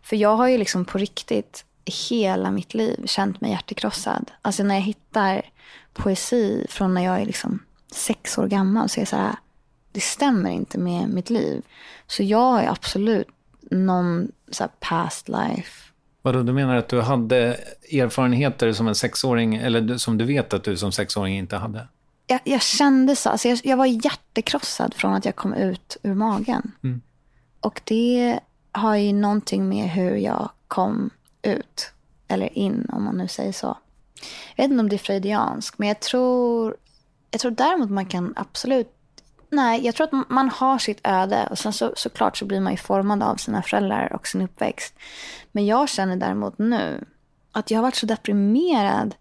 För jag har ju liksom på riktigt hela mitt liv känt mig hjärtekrossad. Alltså när jag hittar poesi från när jag är liksom sex år gammal så är jag så här, det stämmer inte med mitt liv. Så jag har ju absolut någon så här past life. Vadå, du menar att du hade erfarenheter som en sexåring, eller som du vet att du som sexåring inte hade? Jag, jag kände så, alltså jag, jag var hjärtekrossad från att jag kom ut ur magen. Mm. Och det har ju någonting med hur jag kom ut. Eller in, om man nu säger så. Jag vet inte om det är freudiansk, men jag tror, jag tror däremot man kan absolut... Nej, jag tror att man har sitt öde och sen så, såklart så blir man ju formad av sina föräldrar och sin uppväxt. Men jag känner däremot nu att jag har varit så deprimerad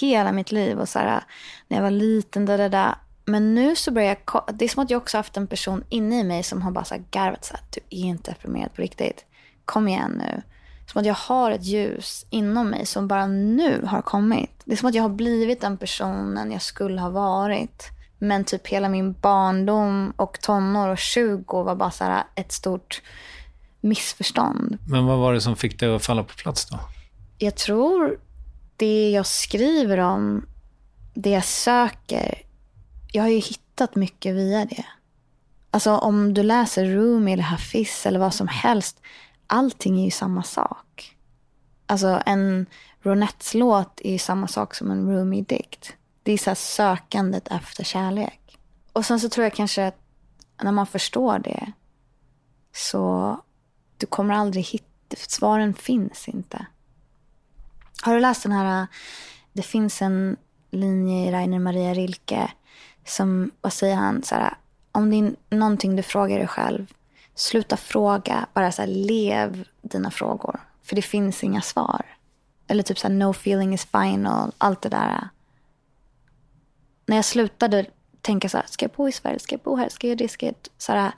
hela mitt liv och så här, när jag var liten, där, där, där. Men nu så börjar jag, det är som att jag också haft en person inne i mig som har bara så här garvat så här, du är inte deprimerad på riktigt. Kom igen nu. Som att jag har ett ljus inom mig som bara nu har kommit. Det är som att jag har blivit den personen jag skulle ha varit men typ hela min barndom och tonår och 20 var bara så här ett stort missförstånd. Men vad var det som fick dig att falla på plats då? Jag tror det jag skriver om, det jag söker, jag har ju hittat mycket via det. Alltså om du läser Rumi eller Hafiz eller vad som helst, allting är ju samma sak. Alltså en Ronettes låt är ju samma sak som en Rumi-dikt. Det är så här sökandet efter kärlek. Och sen så tror jag kanske att när man förstår det så du kommer aldrig hitta, svaren finns inte. Har du läst den här, det finns en linje i Rainer Maria Rilke som, vad säger han, så här, om det är någonting du frågar dig själv, sluta fråga, bara så här, lev dina frågor. För det finns inga svar. Eller typ så här, no feeling is final, allt det där. När jag slutade tänka så här, ska jag bo i Sverige, ska jag bo här, ska jag göra det, ska jag... Så här,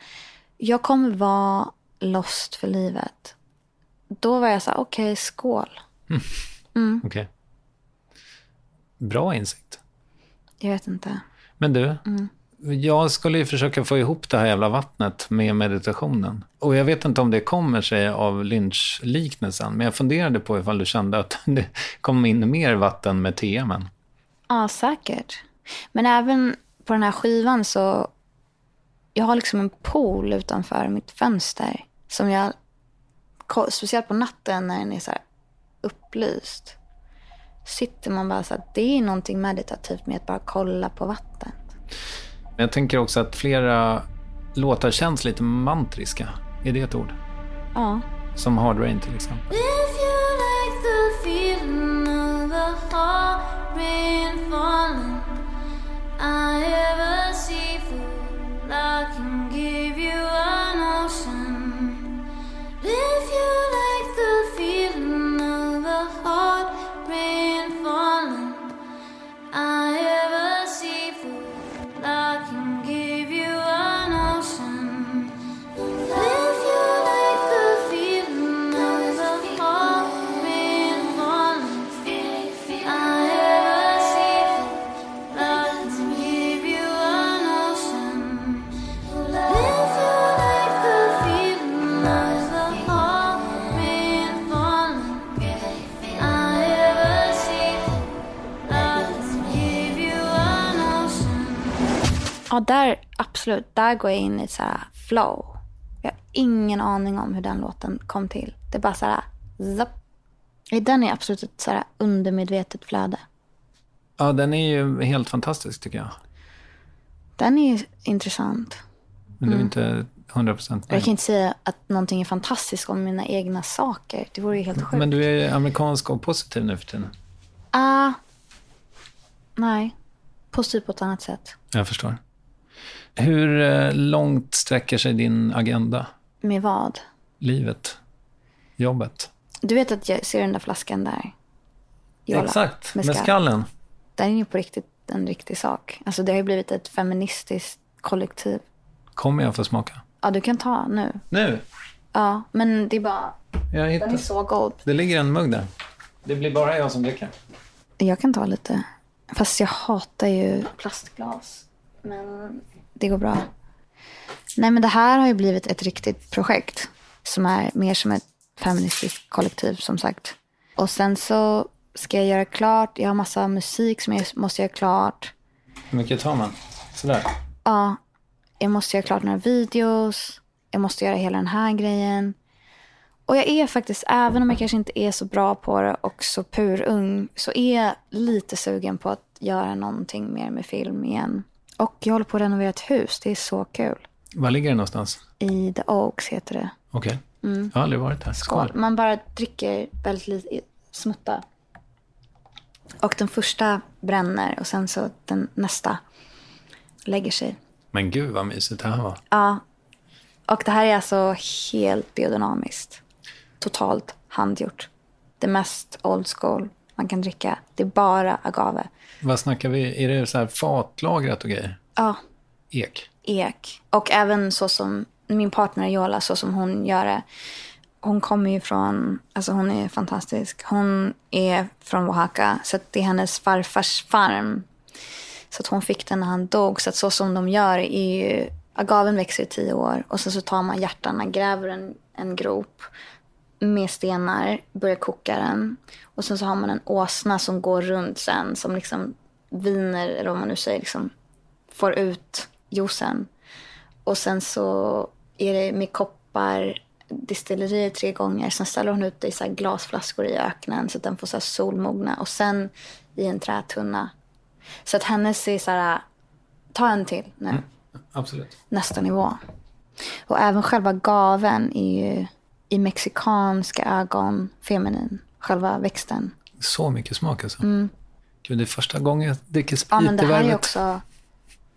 jag kommer vara lost för livet. Då var jag så här, okej, okay, skål. Mm. Mm. Okej. Okay. Bra insikt. Jag vet inte. Men du, Mm. jag skulle ju försöka få ihop det här jävla vattnet med meditationen. Och jag vet inte om det kommer sig av lynchliknelsen, men jag funderade på ifall du kände att det kom in mer vatten med TMen. Ja, säkert. Men även på den här skivan så... Jag har liksom en pool utanför mitt fönster. Som jag... Speciellt på natten när den är så här upplyst. Sitter man bara så att det är någonting meditativt med att bara kolla på vatten. Men jag tänker också att flera låtar känns lite mantriska. Är det ett ord? Ja. Som Hard Rain till exempel. If you like the feeling of the hard rain falling I have a seafood I can give you an ocean. If you Ja, där, absolut. Där går jag in i så här flow. Jag har ingen aning om hur den låten kom till. Det är bara så här... Zapp. Den är absolut ett så här undermedvetet flöde. Ja, den är ju helt fantastisk tycker jag. Den är ju intressant. Men du är Mm. inte 100 procent Jag kan inte säga att någonting är fantastiskt om mina egna saker. Det vore ju helt sjukt. Men du är amerikansk och positiv nu för tiden. Ah, nej. Positivt på ett annat sätt. Jag förstår. Hur eh, långt sträcker sig din agenda? Med vad? Livet? Jobbet? Du vet att jag ser den där flaskan där? Jola, Exakt, med, skall. skallen. Den är ju på riktigt en riktig sak. Alltså det har ju blivit ett feministiskt kollektiv. Kommer jag få smaka? Ja, du kan ta nu. Nu? Ja, men det är bara... Jag Den är så god. Det ligger en mugg där. Det blir bara jag som dricker. Jag kan ta lite. Fast jag hatar ju plastglas. Men det går bra. Nej, men det här har ju blivit ett riktigt projekt. Som är mer som ett feministiskt kollektiv, som sagt. Och sen så ska jag göra klart. Jag har massa musik som jag måste göra klart. Hur mycket tar man? Sådär. Ja, jag måste göra klart några videos. Jag måste göra hela den här grejen. Och jag är faktiskt, även om jag kanske inte är så bra på det och så purung, så är jag lite sugen på att göra någonting mer med film igen. Och jag håller på att renovera ett hus. Det är så kul. Var ligger det någonstans? I The Oaks heter det. Okej. Mm. Jag har aldrig varit här. Skål. Skål. Man bara dricker väldigt lite smutta. Och den första bränner och sen så den nästa lägger sig. Men gud vad mysigt det här var. Ja. Och det här är alltså helt biodynamiskt. Totalt handgjort. Det mest old school man kan dricka. Det är bara agave. Vad snackar vi? Är det så här fatlagrat och grejer? Ja, Ek? ek. Och även så som min partner Jola, så som hon gör det. Hon kommer ju från, alltså hon är fantastisk. Hon är från Oaxaca, så det är hennes farfars farm. Så att hon fick den när han dog. Så att så som de gör är ju, agaven växer i tio år och sen så tar man hjärtarna, gräver en, en grop med stenar, börjar koka den. Och sen så har man en åsna som går runt sen som liksom viner, eller vad man nu säger, liksom får ut juicen. Och sen så är det med koppar distillerier tre gånger. Sen ställer hon ut det i så här glasflaskor i öknen så att den får så solmogna. Och sen i en trätunna. Så att hennes är så här, ta en till nu. Absolut. Nästa nivå. Och även själva gaven är ju i mexikanska ögon feminin. Själva växten. Så mycket smak alltså. Mm. Gud, det är första gången jag dricker sprit Ja, men det i är värvet. också...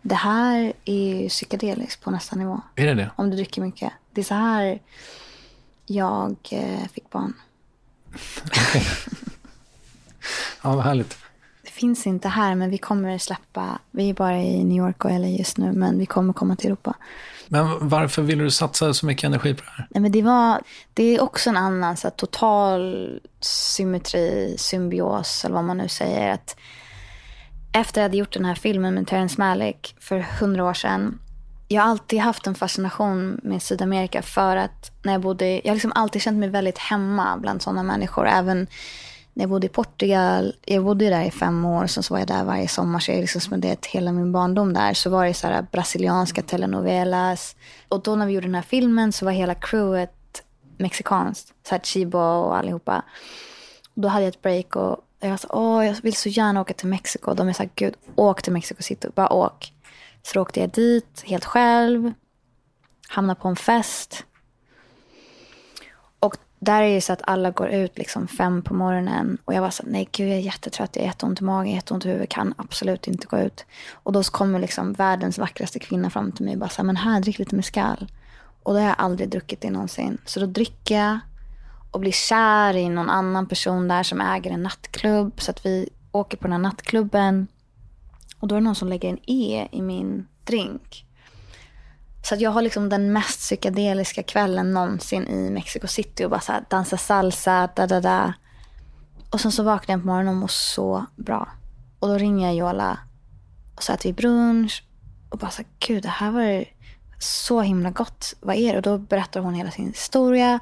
Det här är ju psykedeliskt på nästa nivå. Är det det? Om du dricker mycket. Det är så här jag eh, fick barn. Ja, vad härligt. Det finns inte här, men vi kommer släppa. Vi är bara i New York och LA just nu, men vi kommer komma till Europa. Men varför ville du satsa så mycket energi på det här? Nej, men det, var, det är också en annan så här, total symmetri, symbios eller vad man nu säger. Att efter att jag hade gjort den här filmen med Terrence Malick för hundra år sedan. Jag har alltid haft en fascination med Sydamerika för att när jag bodde, jag har liksom alltid känt mig väldigt hemma bland sådana människor. Även när jag bodde i Portugal, jag bodde där i fem år, sen så var jag där varje sommar, så jag liksom spenderat hela min barndom där. Så var det så här brasilianska telenovelas. Och då när vi gjorde den här filmen så var hela crewet mexikanskt. Så här Chibo och allihopa. Och då hade jag ett break och jag sa, åh, jag vill så gärna åka till Mexiko. Och de är så här, gud, åk till Mexico City, bara åk. Så då åkte jag dit helt själv, hamnade på en fest. Där är det så att alla går ut liksom fem på morgonen. Och jag var så nej gud jag är jättetrött, jag har jätteont i magen, jätteont i huvudet, kan absolut inte gå ut. Och då kommer liksom världens vackraste kvinna fram till mig och bara så här, men här, drick lite mescal. Och det har jag aldrig druckit det någonsin. Så då dricker jag och blir kär i någon annan person där som äger en nattklubb. Så att vi åker på den här nattklubben. Och då är det någon som lägger en E i min drink. Så att jag har liksom den mest psykedeliska kvällen någonsin i Mexico City och bara så här dansa salsa, da da da. Och sen så vaknar jag på morgonen och mår så bra. Och då ringer jag Jola och så äter vi brunch och bara så här, gud det här var så himla gott. Vad är det? Och då berättar hon hela sin historia.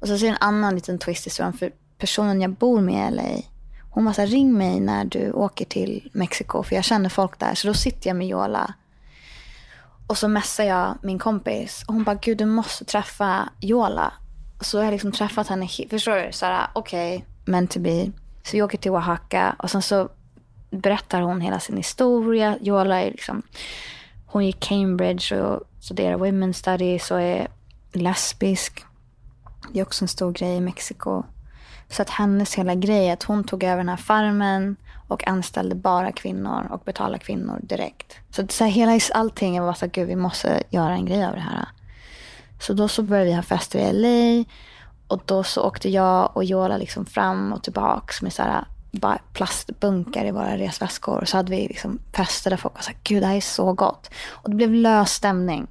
Och så ser en annan liten twist i historien för personen jag bor med i LA. Hon bara så här, ring mig när du åker till Mexiko för jag känner folk där. Så då sitter jag med Jola och så messar jag min kompis. Och hon bara, gud du måste träffa Jola. Så jag har liksom träffat henne. Förstår du? Så här, okej, meant to be. Så vi åker till Oaxaca och sen så berättar hon hela sin historia. Jola är liksom, hon gick Cambridge och studerar women's studies och är lesbisk. Det är också en stor grej i Mexiko. Så att hennes hela grej att hon tog över den här farmen och anställde bara kvinnor och betalade kvinnor direkt. Så, så här, hela allting var så här, gud vi måste göra en grej av det här. Så då så började vi ha fester i LA och då så åkte jag och Jola liksom fram och tillbaks med så här, bara plastbunkar i våra resväskor. Så hade vi liksom fester där folk var så här, gud det här är så gott. Och det blev lös stämning.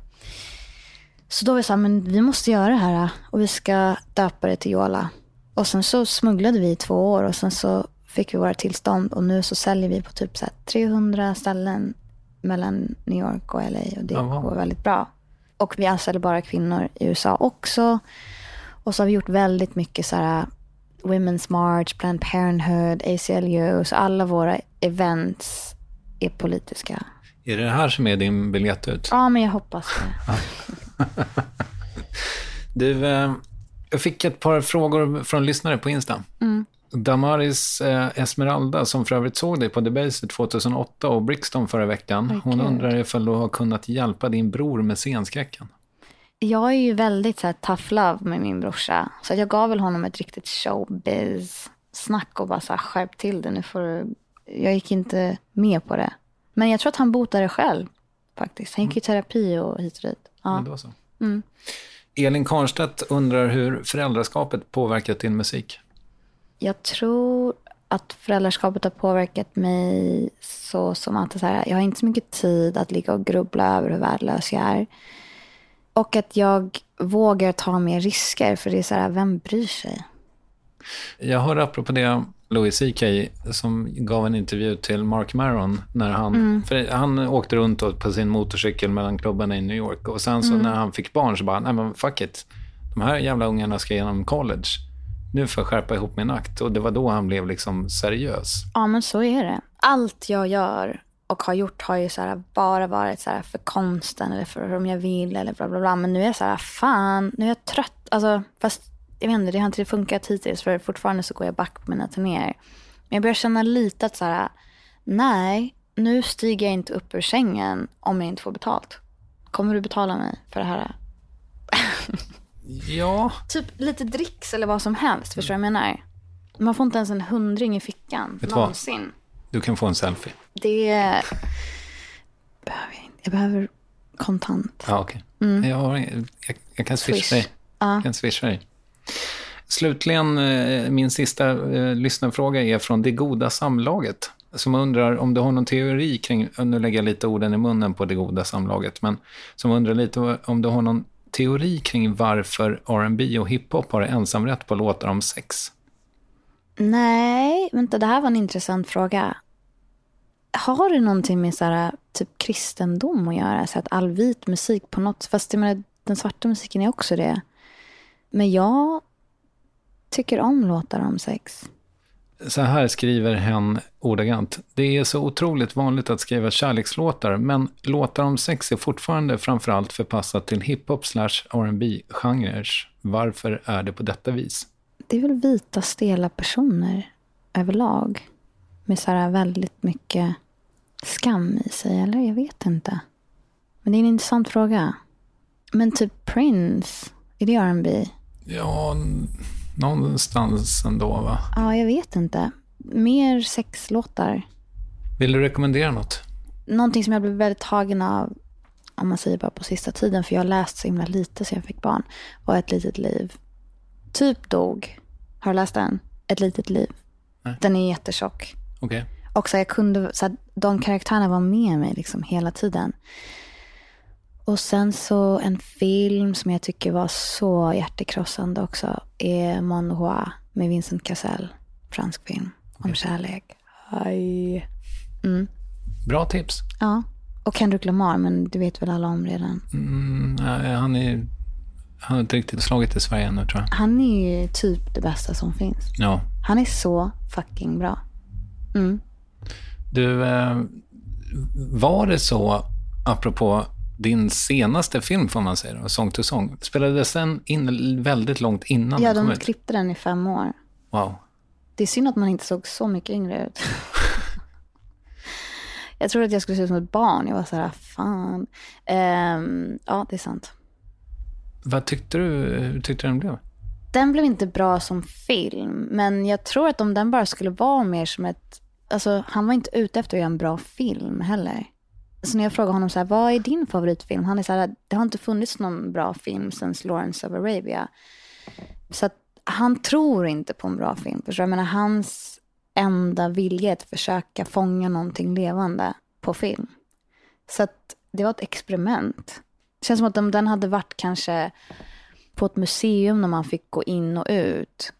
Så då var vi så här, men vi måste göra det här och vi ska döpa det till Jola. Och sen så smugglade vi i två år och sen så fick vi våra tillstånd och nu så säljer vi på typ så här 300 ställen mellan New York och LA och det wow. går väldigt bra. Och vi anställer bara kvinnor i USA också. Och så har vi gjort väldigt mycket så här Women's March, Planned Parenthood, ACLU. Så alla våra events är politiska. Är det det här som är din biljett ut? Ja, men jag hoppas det. Du, eh, jag fick ett par frågor från lyssnare på Insta. Mm. Damaris eh, Esmeralda, som för övrigt såg dig på Debaser 2008 och Brixton förra veckan, Oj, hon undrar ifall du har kunnat hjälpa din bror med scenskräcken. Jag är ju väldigt så här, tough love med min brorsa. Så jag gav väl honom ett riktigt showbiz-snack och bara så här, skärp till det. Nu får du... Jag gick inte med på det. Men jag tror att han botade det själv faktiskt. Han gick i terapi och hit och dit. Ja. Men så. Mm. Elin Karnstedt undrar hur föräldraskapet påverkat din musik. Jag tror att föräldraskapet har påverkat mig så som att så här, jag har inte så mycket tid att ligga och grubbla över hur värdelös jag är. Och att jag vågar ta mer risker, för det är så här, vem bryr sig? Jag hörde apropå det Louis CK som gav en intervju till Mark Maron när han, Mm. för han åkte runt på sin motorcykel mellan klubbarna i New York och sen så Mm. när han fick barn så bara, nej men fuck it, de här jävla ungarna ska genom college. Nu får jag skärpa ihop min akt och det var då han blev liksom seriös. Ja, men så är det. Allt jag gör och har gjort har ju så här bara varit så här för konsten eller för om jag vill eller bla bla bla. Men nu är jag så här, fan, nu är jag trött. Alltså, fast jag vet inte, det har inte funkat hittills för fortfarande så går jag back på mina turnéer. Men jag börjar känna lite att så här, nej, nu stiger jag inte upp ur sängen om jag inte får betalt. Kommer du betala mig för det här? Ja. Typ lite dricks eller vad som helst, förstår du vad jag menar? Man får inte ens en hundring i fickan, Vet du vad? någonsin. Du kan få en selfie. Det behöver jag inte. Jag behöver kontant. Ja, okej. Mm. Jag, har jag, jag kan swisha Swish. dig. Ja. Jag kan swisha dig. Slutligen, eh, min sista eh, lyssnarfråga är från Det goda samlaget. Som undrar om du har någon teori kring, nu lägger jag lite orden i munnen på Det goda samlaget, men som undrar lite om du har någon teori kring varför R&B och hiphop har ensamrätt på låtar om sex. Nej, vänta, det här var en intressant fråga. Har det någonting med så här, typ kristendom att göra? Så att all vit musik på något... Fast jag menar, den svarta musiken är också det. Men jag tycker om låtar om sex. Så här skriver hen ordagrant. Det är så otroligt vanligt att skriva kärlekslåtar, men låtar om sex är fortfarande framförallt förpassat till hiphop slash R&B genrer Varför är det på detta vis? Det är väl vita stela personer överlag. Med så här väldigt mycket skam i sig, eller? Jag vet inte. Men det är en intressant fråga. Men typ Prince, är det R&B? Ja, någonstans ändå va? Ja, jag vet inte. Mer sexlåtar. Vill du rekommendera något? Någonting som jag blev väldigt tagen av, om man säger bara på sista tiden, för jag har läst så himla lite sen jag fick barn, var Ett litet liv. Typ dog. Har du läst den? Ett litet liv. Nej. Den är jättetjock. Okej. Och så jag kunde, så de karaktärerna var med mig liksom hela tiden. Och sen så en film som jag tycker var så hjärtekrossande också är Mon Roi med Vincent Cassel. Fransk film om kärlek. Aj. Mm. Bra tips. Ja. Och Kendrick Lamar, men det vet väl alla om redan. Mm, han, är, han har inte riktigt slagit i Sverige ännu tror jag. Han är ju typ det bästa som finns. Ja. Han är så fucking bra. Mm. Du, eh, var det så, apropå din senaste film får man säga, då, Song to Song, spelades den in väldigt långt innan Ja, de klippte den i fem år. Wow. Det är synd att man inte såg så mycket yngre ut. jag trodde att jag skulle se ut som ett barn. Jag var så här, fan. Ehm, ja, det är sant. Vad tyckte du, hur tyckte du den blev? Den blev inte bra som film, men jag tror att om den bara skulle vara mer som ett... Alltså, han var inte ute efter att göra en bra film heller. Så när jag frågar honom så här, vad är din favoritfilm? Han är så här, det har inte funnits någon bra film sedan Lawrence of Arabia. Så att han tror inte på en bra film. Förstår du? Jag menar, hans enda vilja är att försöka fånga någonting levande på film. Så att det var ett experiment. Det känns som att om den hade varit kanske på ett museum när man fick gå in och ut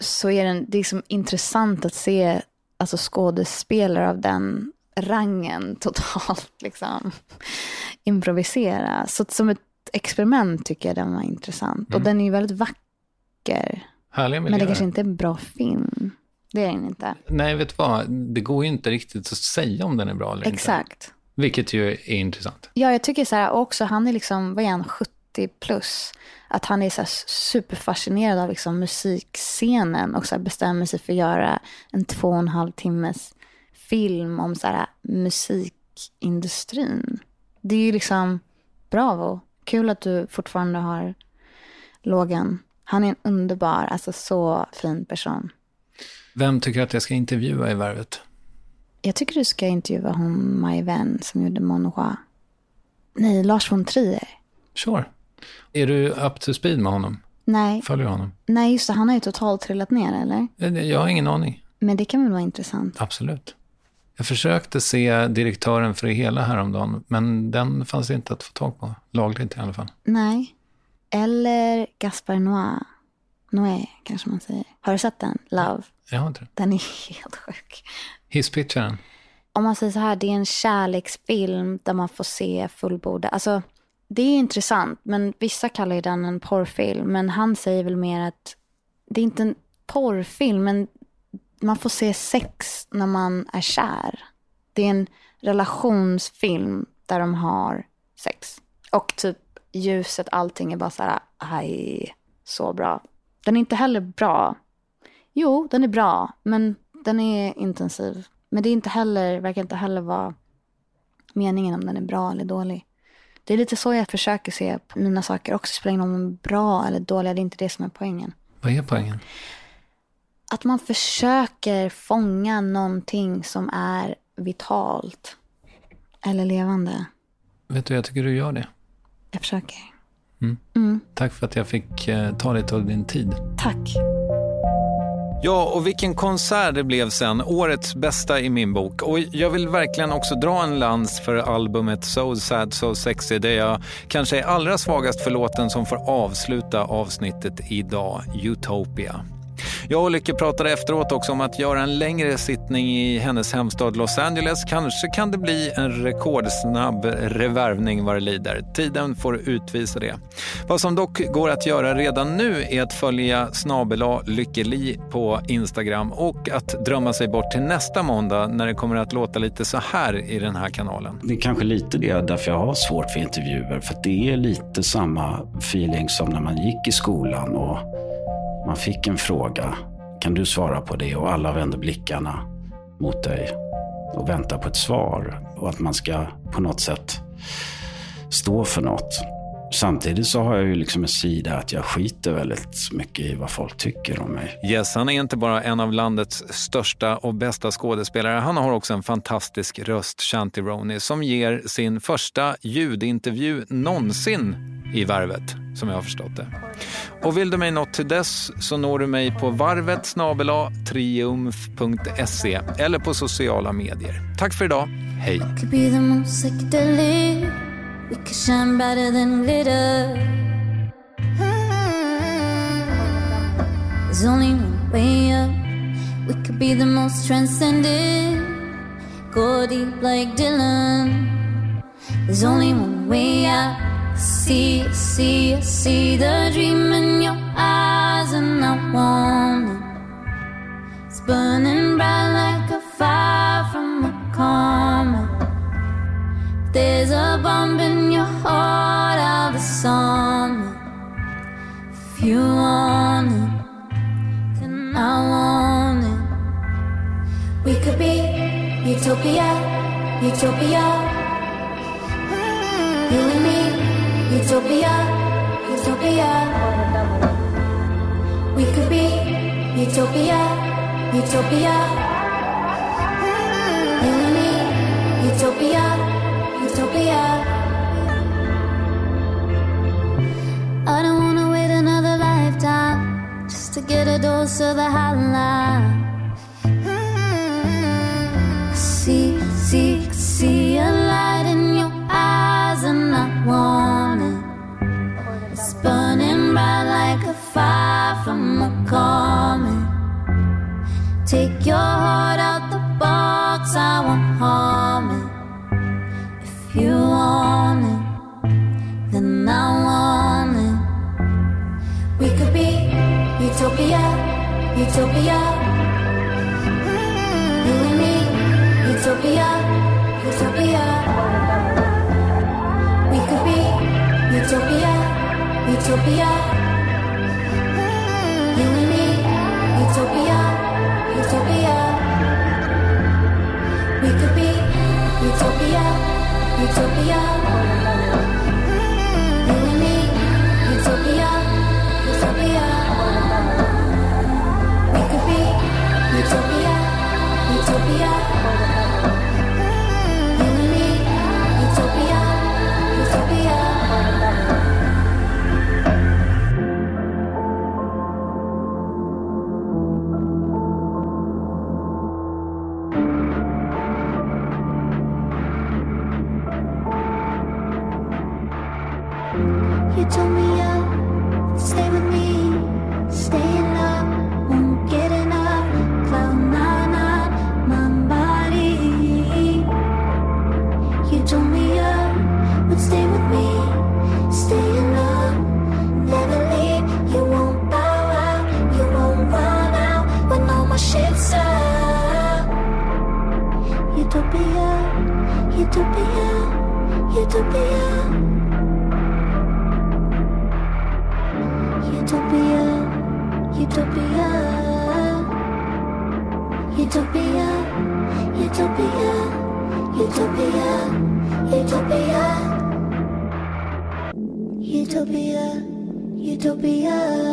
så är den, det är liksom intressant att se alltså skådespelare av den rangen totalt liksom improvisera. Så som ett experiment tycker jag den var intressant. Och Mm. den är ju väldigt vacker. Härliga Men det miljöer. kanske inte är en bra film. Det är den inte. Nej, vet du vad? Det går ju inte riktigt att säga om den är bra eller inte. Exakt. Vilket ju är intressant. Ja, jag tycker så här också, han är liksom, vad är han, 70 plus. Att han är så superfascinerad av liksom musikscenen och så bestämmer sig för att göra en två och en halv timmes film om så här musikindustrin. Det är ju liksom, bravo. Kul att du fortfarande har Logan. Han är en underbar, alltså så fin person. Vem tycker att jag ska intervjua i Värvet? Jag tycker du ska intervjua hon Maj Vän som gjorde Mon. Nej, Lars von Trier. Sure. Är du up to speed med honom? Nej, Följer du honom? nej just det, han har ju totalt trillat ner, eller? Eh, Jag har ingen aning. Men det kan väl vara intressant. Absolut. Jag försökte se direktören för det hela häromdagen, men den fanns inte att få tag på. Lagligt i alla fall. Nej. Eller Gaspar Noé. Noé, kanske man säger. Har du sett den? Love. Jag har inte det. Den är helt sjuk. Hisspitcha den. Om man säger så här, det är en kärleksfilm där man får se fullbordat. Alltså, det är intressant, men vissa kallar ju den en porrfilm. Men han säger väl mer att det är inte en porrfilm, men man får se sex när man är kär. Det är en relationsfilm där de har sex. Och typ ljuset, allting är bara så här, aj, så bra. Den är inte heller bra. Jo, den är bra, men den är intensiv. Men det är inte heller, verkar inte heller vara meningen om den är bra eller dålig. Det är lite så jag försöker se på mina saker också. Det spelar ingen roll om de är bra eller dåliga, det är inte det som är poängen. Vad är poängen? Att man försöker fånga någonting som är vitalt. Eller levande. Vet du, jag tycker du gör det. Jag försöker. Mm. Mm. Tack för att jag fick eh, ta lite av din tid. Tack. Ja, och vilken konsert det blev sen. Årets bästa i min bok. Och jag vill verkligen också dra en lans för albumet So Sad So Sexy där jag kanske är allra svagast för låten som får avsluta avsnittet idag, Utopia. Jag och Lycke pratade efteråt också om att göra en längre sittning i hennes hemstad Los Angeles. Kanske kan det bli en rekordsnabb revärvning vad det lider. Tiden får utvisa det. Vad som dock går att göra redan nu är att följa snabela Lyckeli på Instagram och att drömma sig bort till nästa måndag när det kommer att låta lite så här i den här kanalen. Det är kanske lite det därför jag har svårt för intervjuer. För det är lite samma feeling som när man gick i skolan och man fick en fråga. Kan du svara på det? Och alla vänder blickarna mot dig och väntar på ett svar. Och att man ska på något sätt stå för något. Samtidigt så har jag ju liksom en sida att jag skiter väldigt mycket i vad folk tycker om mig. Yes, han är inte bara en av landets största och bästa skådespelare. Han har också en fantastisk röst, Shanti Roney, som ger sin första ljudintervju någonsin i Värvet, som jag har förstått det. Och vill du mig något till dess så når du mig på varvet snabela triumf.se eller på sociala medier. Tack för idag. Hej! Could be the most psychedelic. We could shine brighter than glitter. There's only one way up. We could be the most transcendent. Go deep like Dylan. There's only one way out. See, see, see the dream in your eyes, and I want it. It's burning bright like a fire from a comet. There's a bomb in your heart, I'll disarm it. If you want it, then I want it. We could be utopia, utopia. You and me, utopia, utopia. We could be utopia, utopia. You and me, utopia, utopia. I don't wanna wait another lifetime just to get a dose of the high life. See, utopia. Utopia, utopia, utopia, utopia. Utopia, utopia.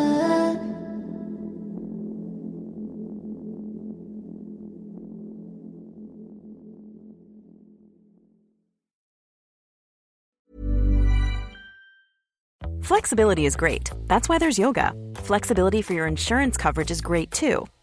Flexibility is great. That's why there's yoga. Flexibility for your insurance coverage is great too.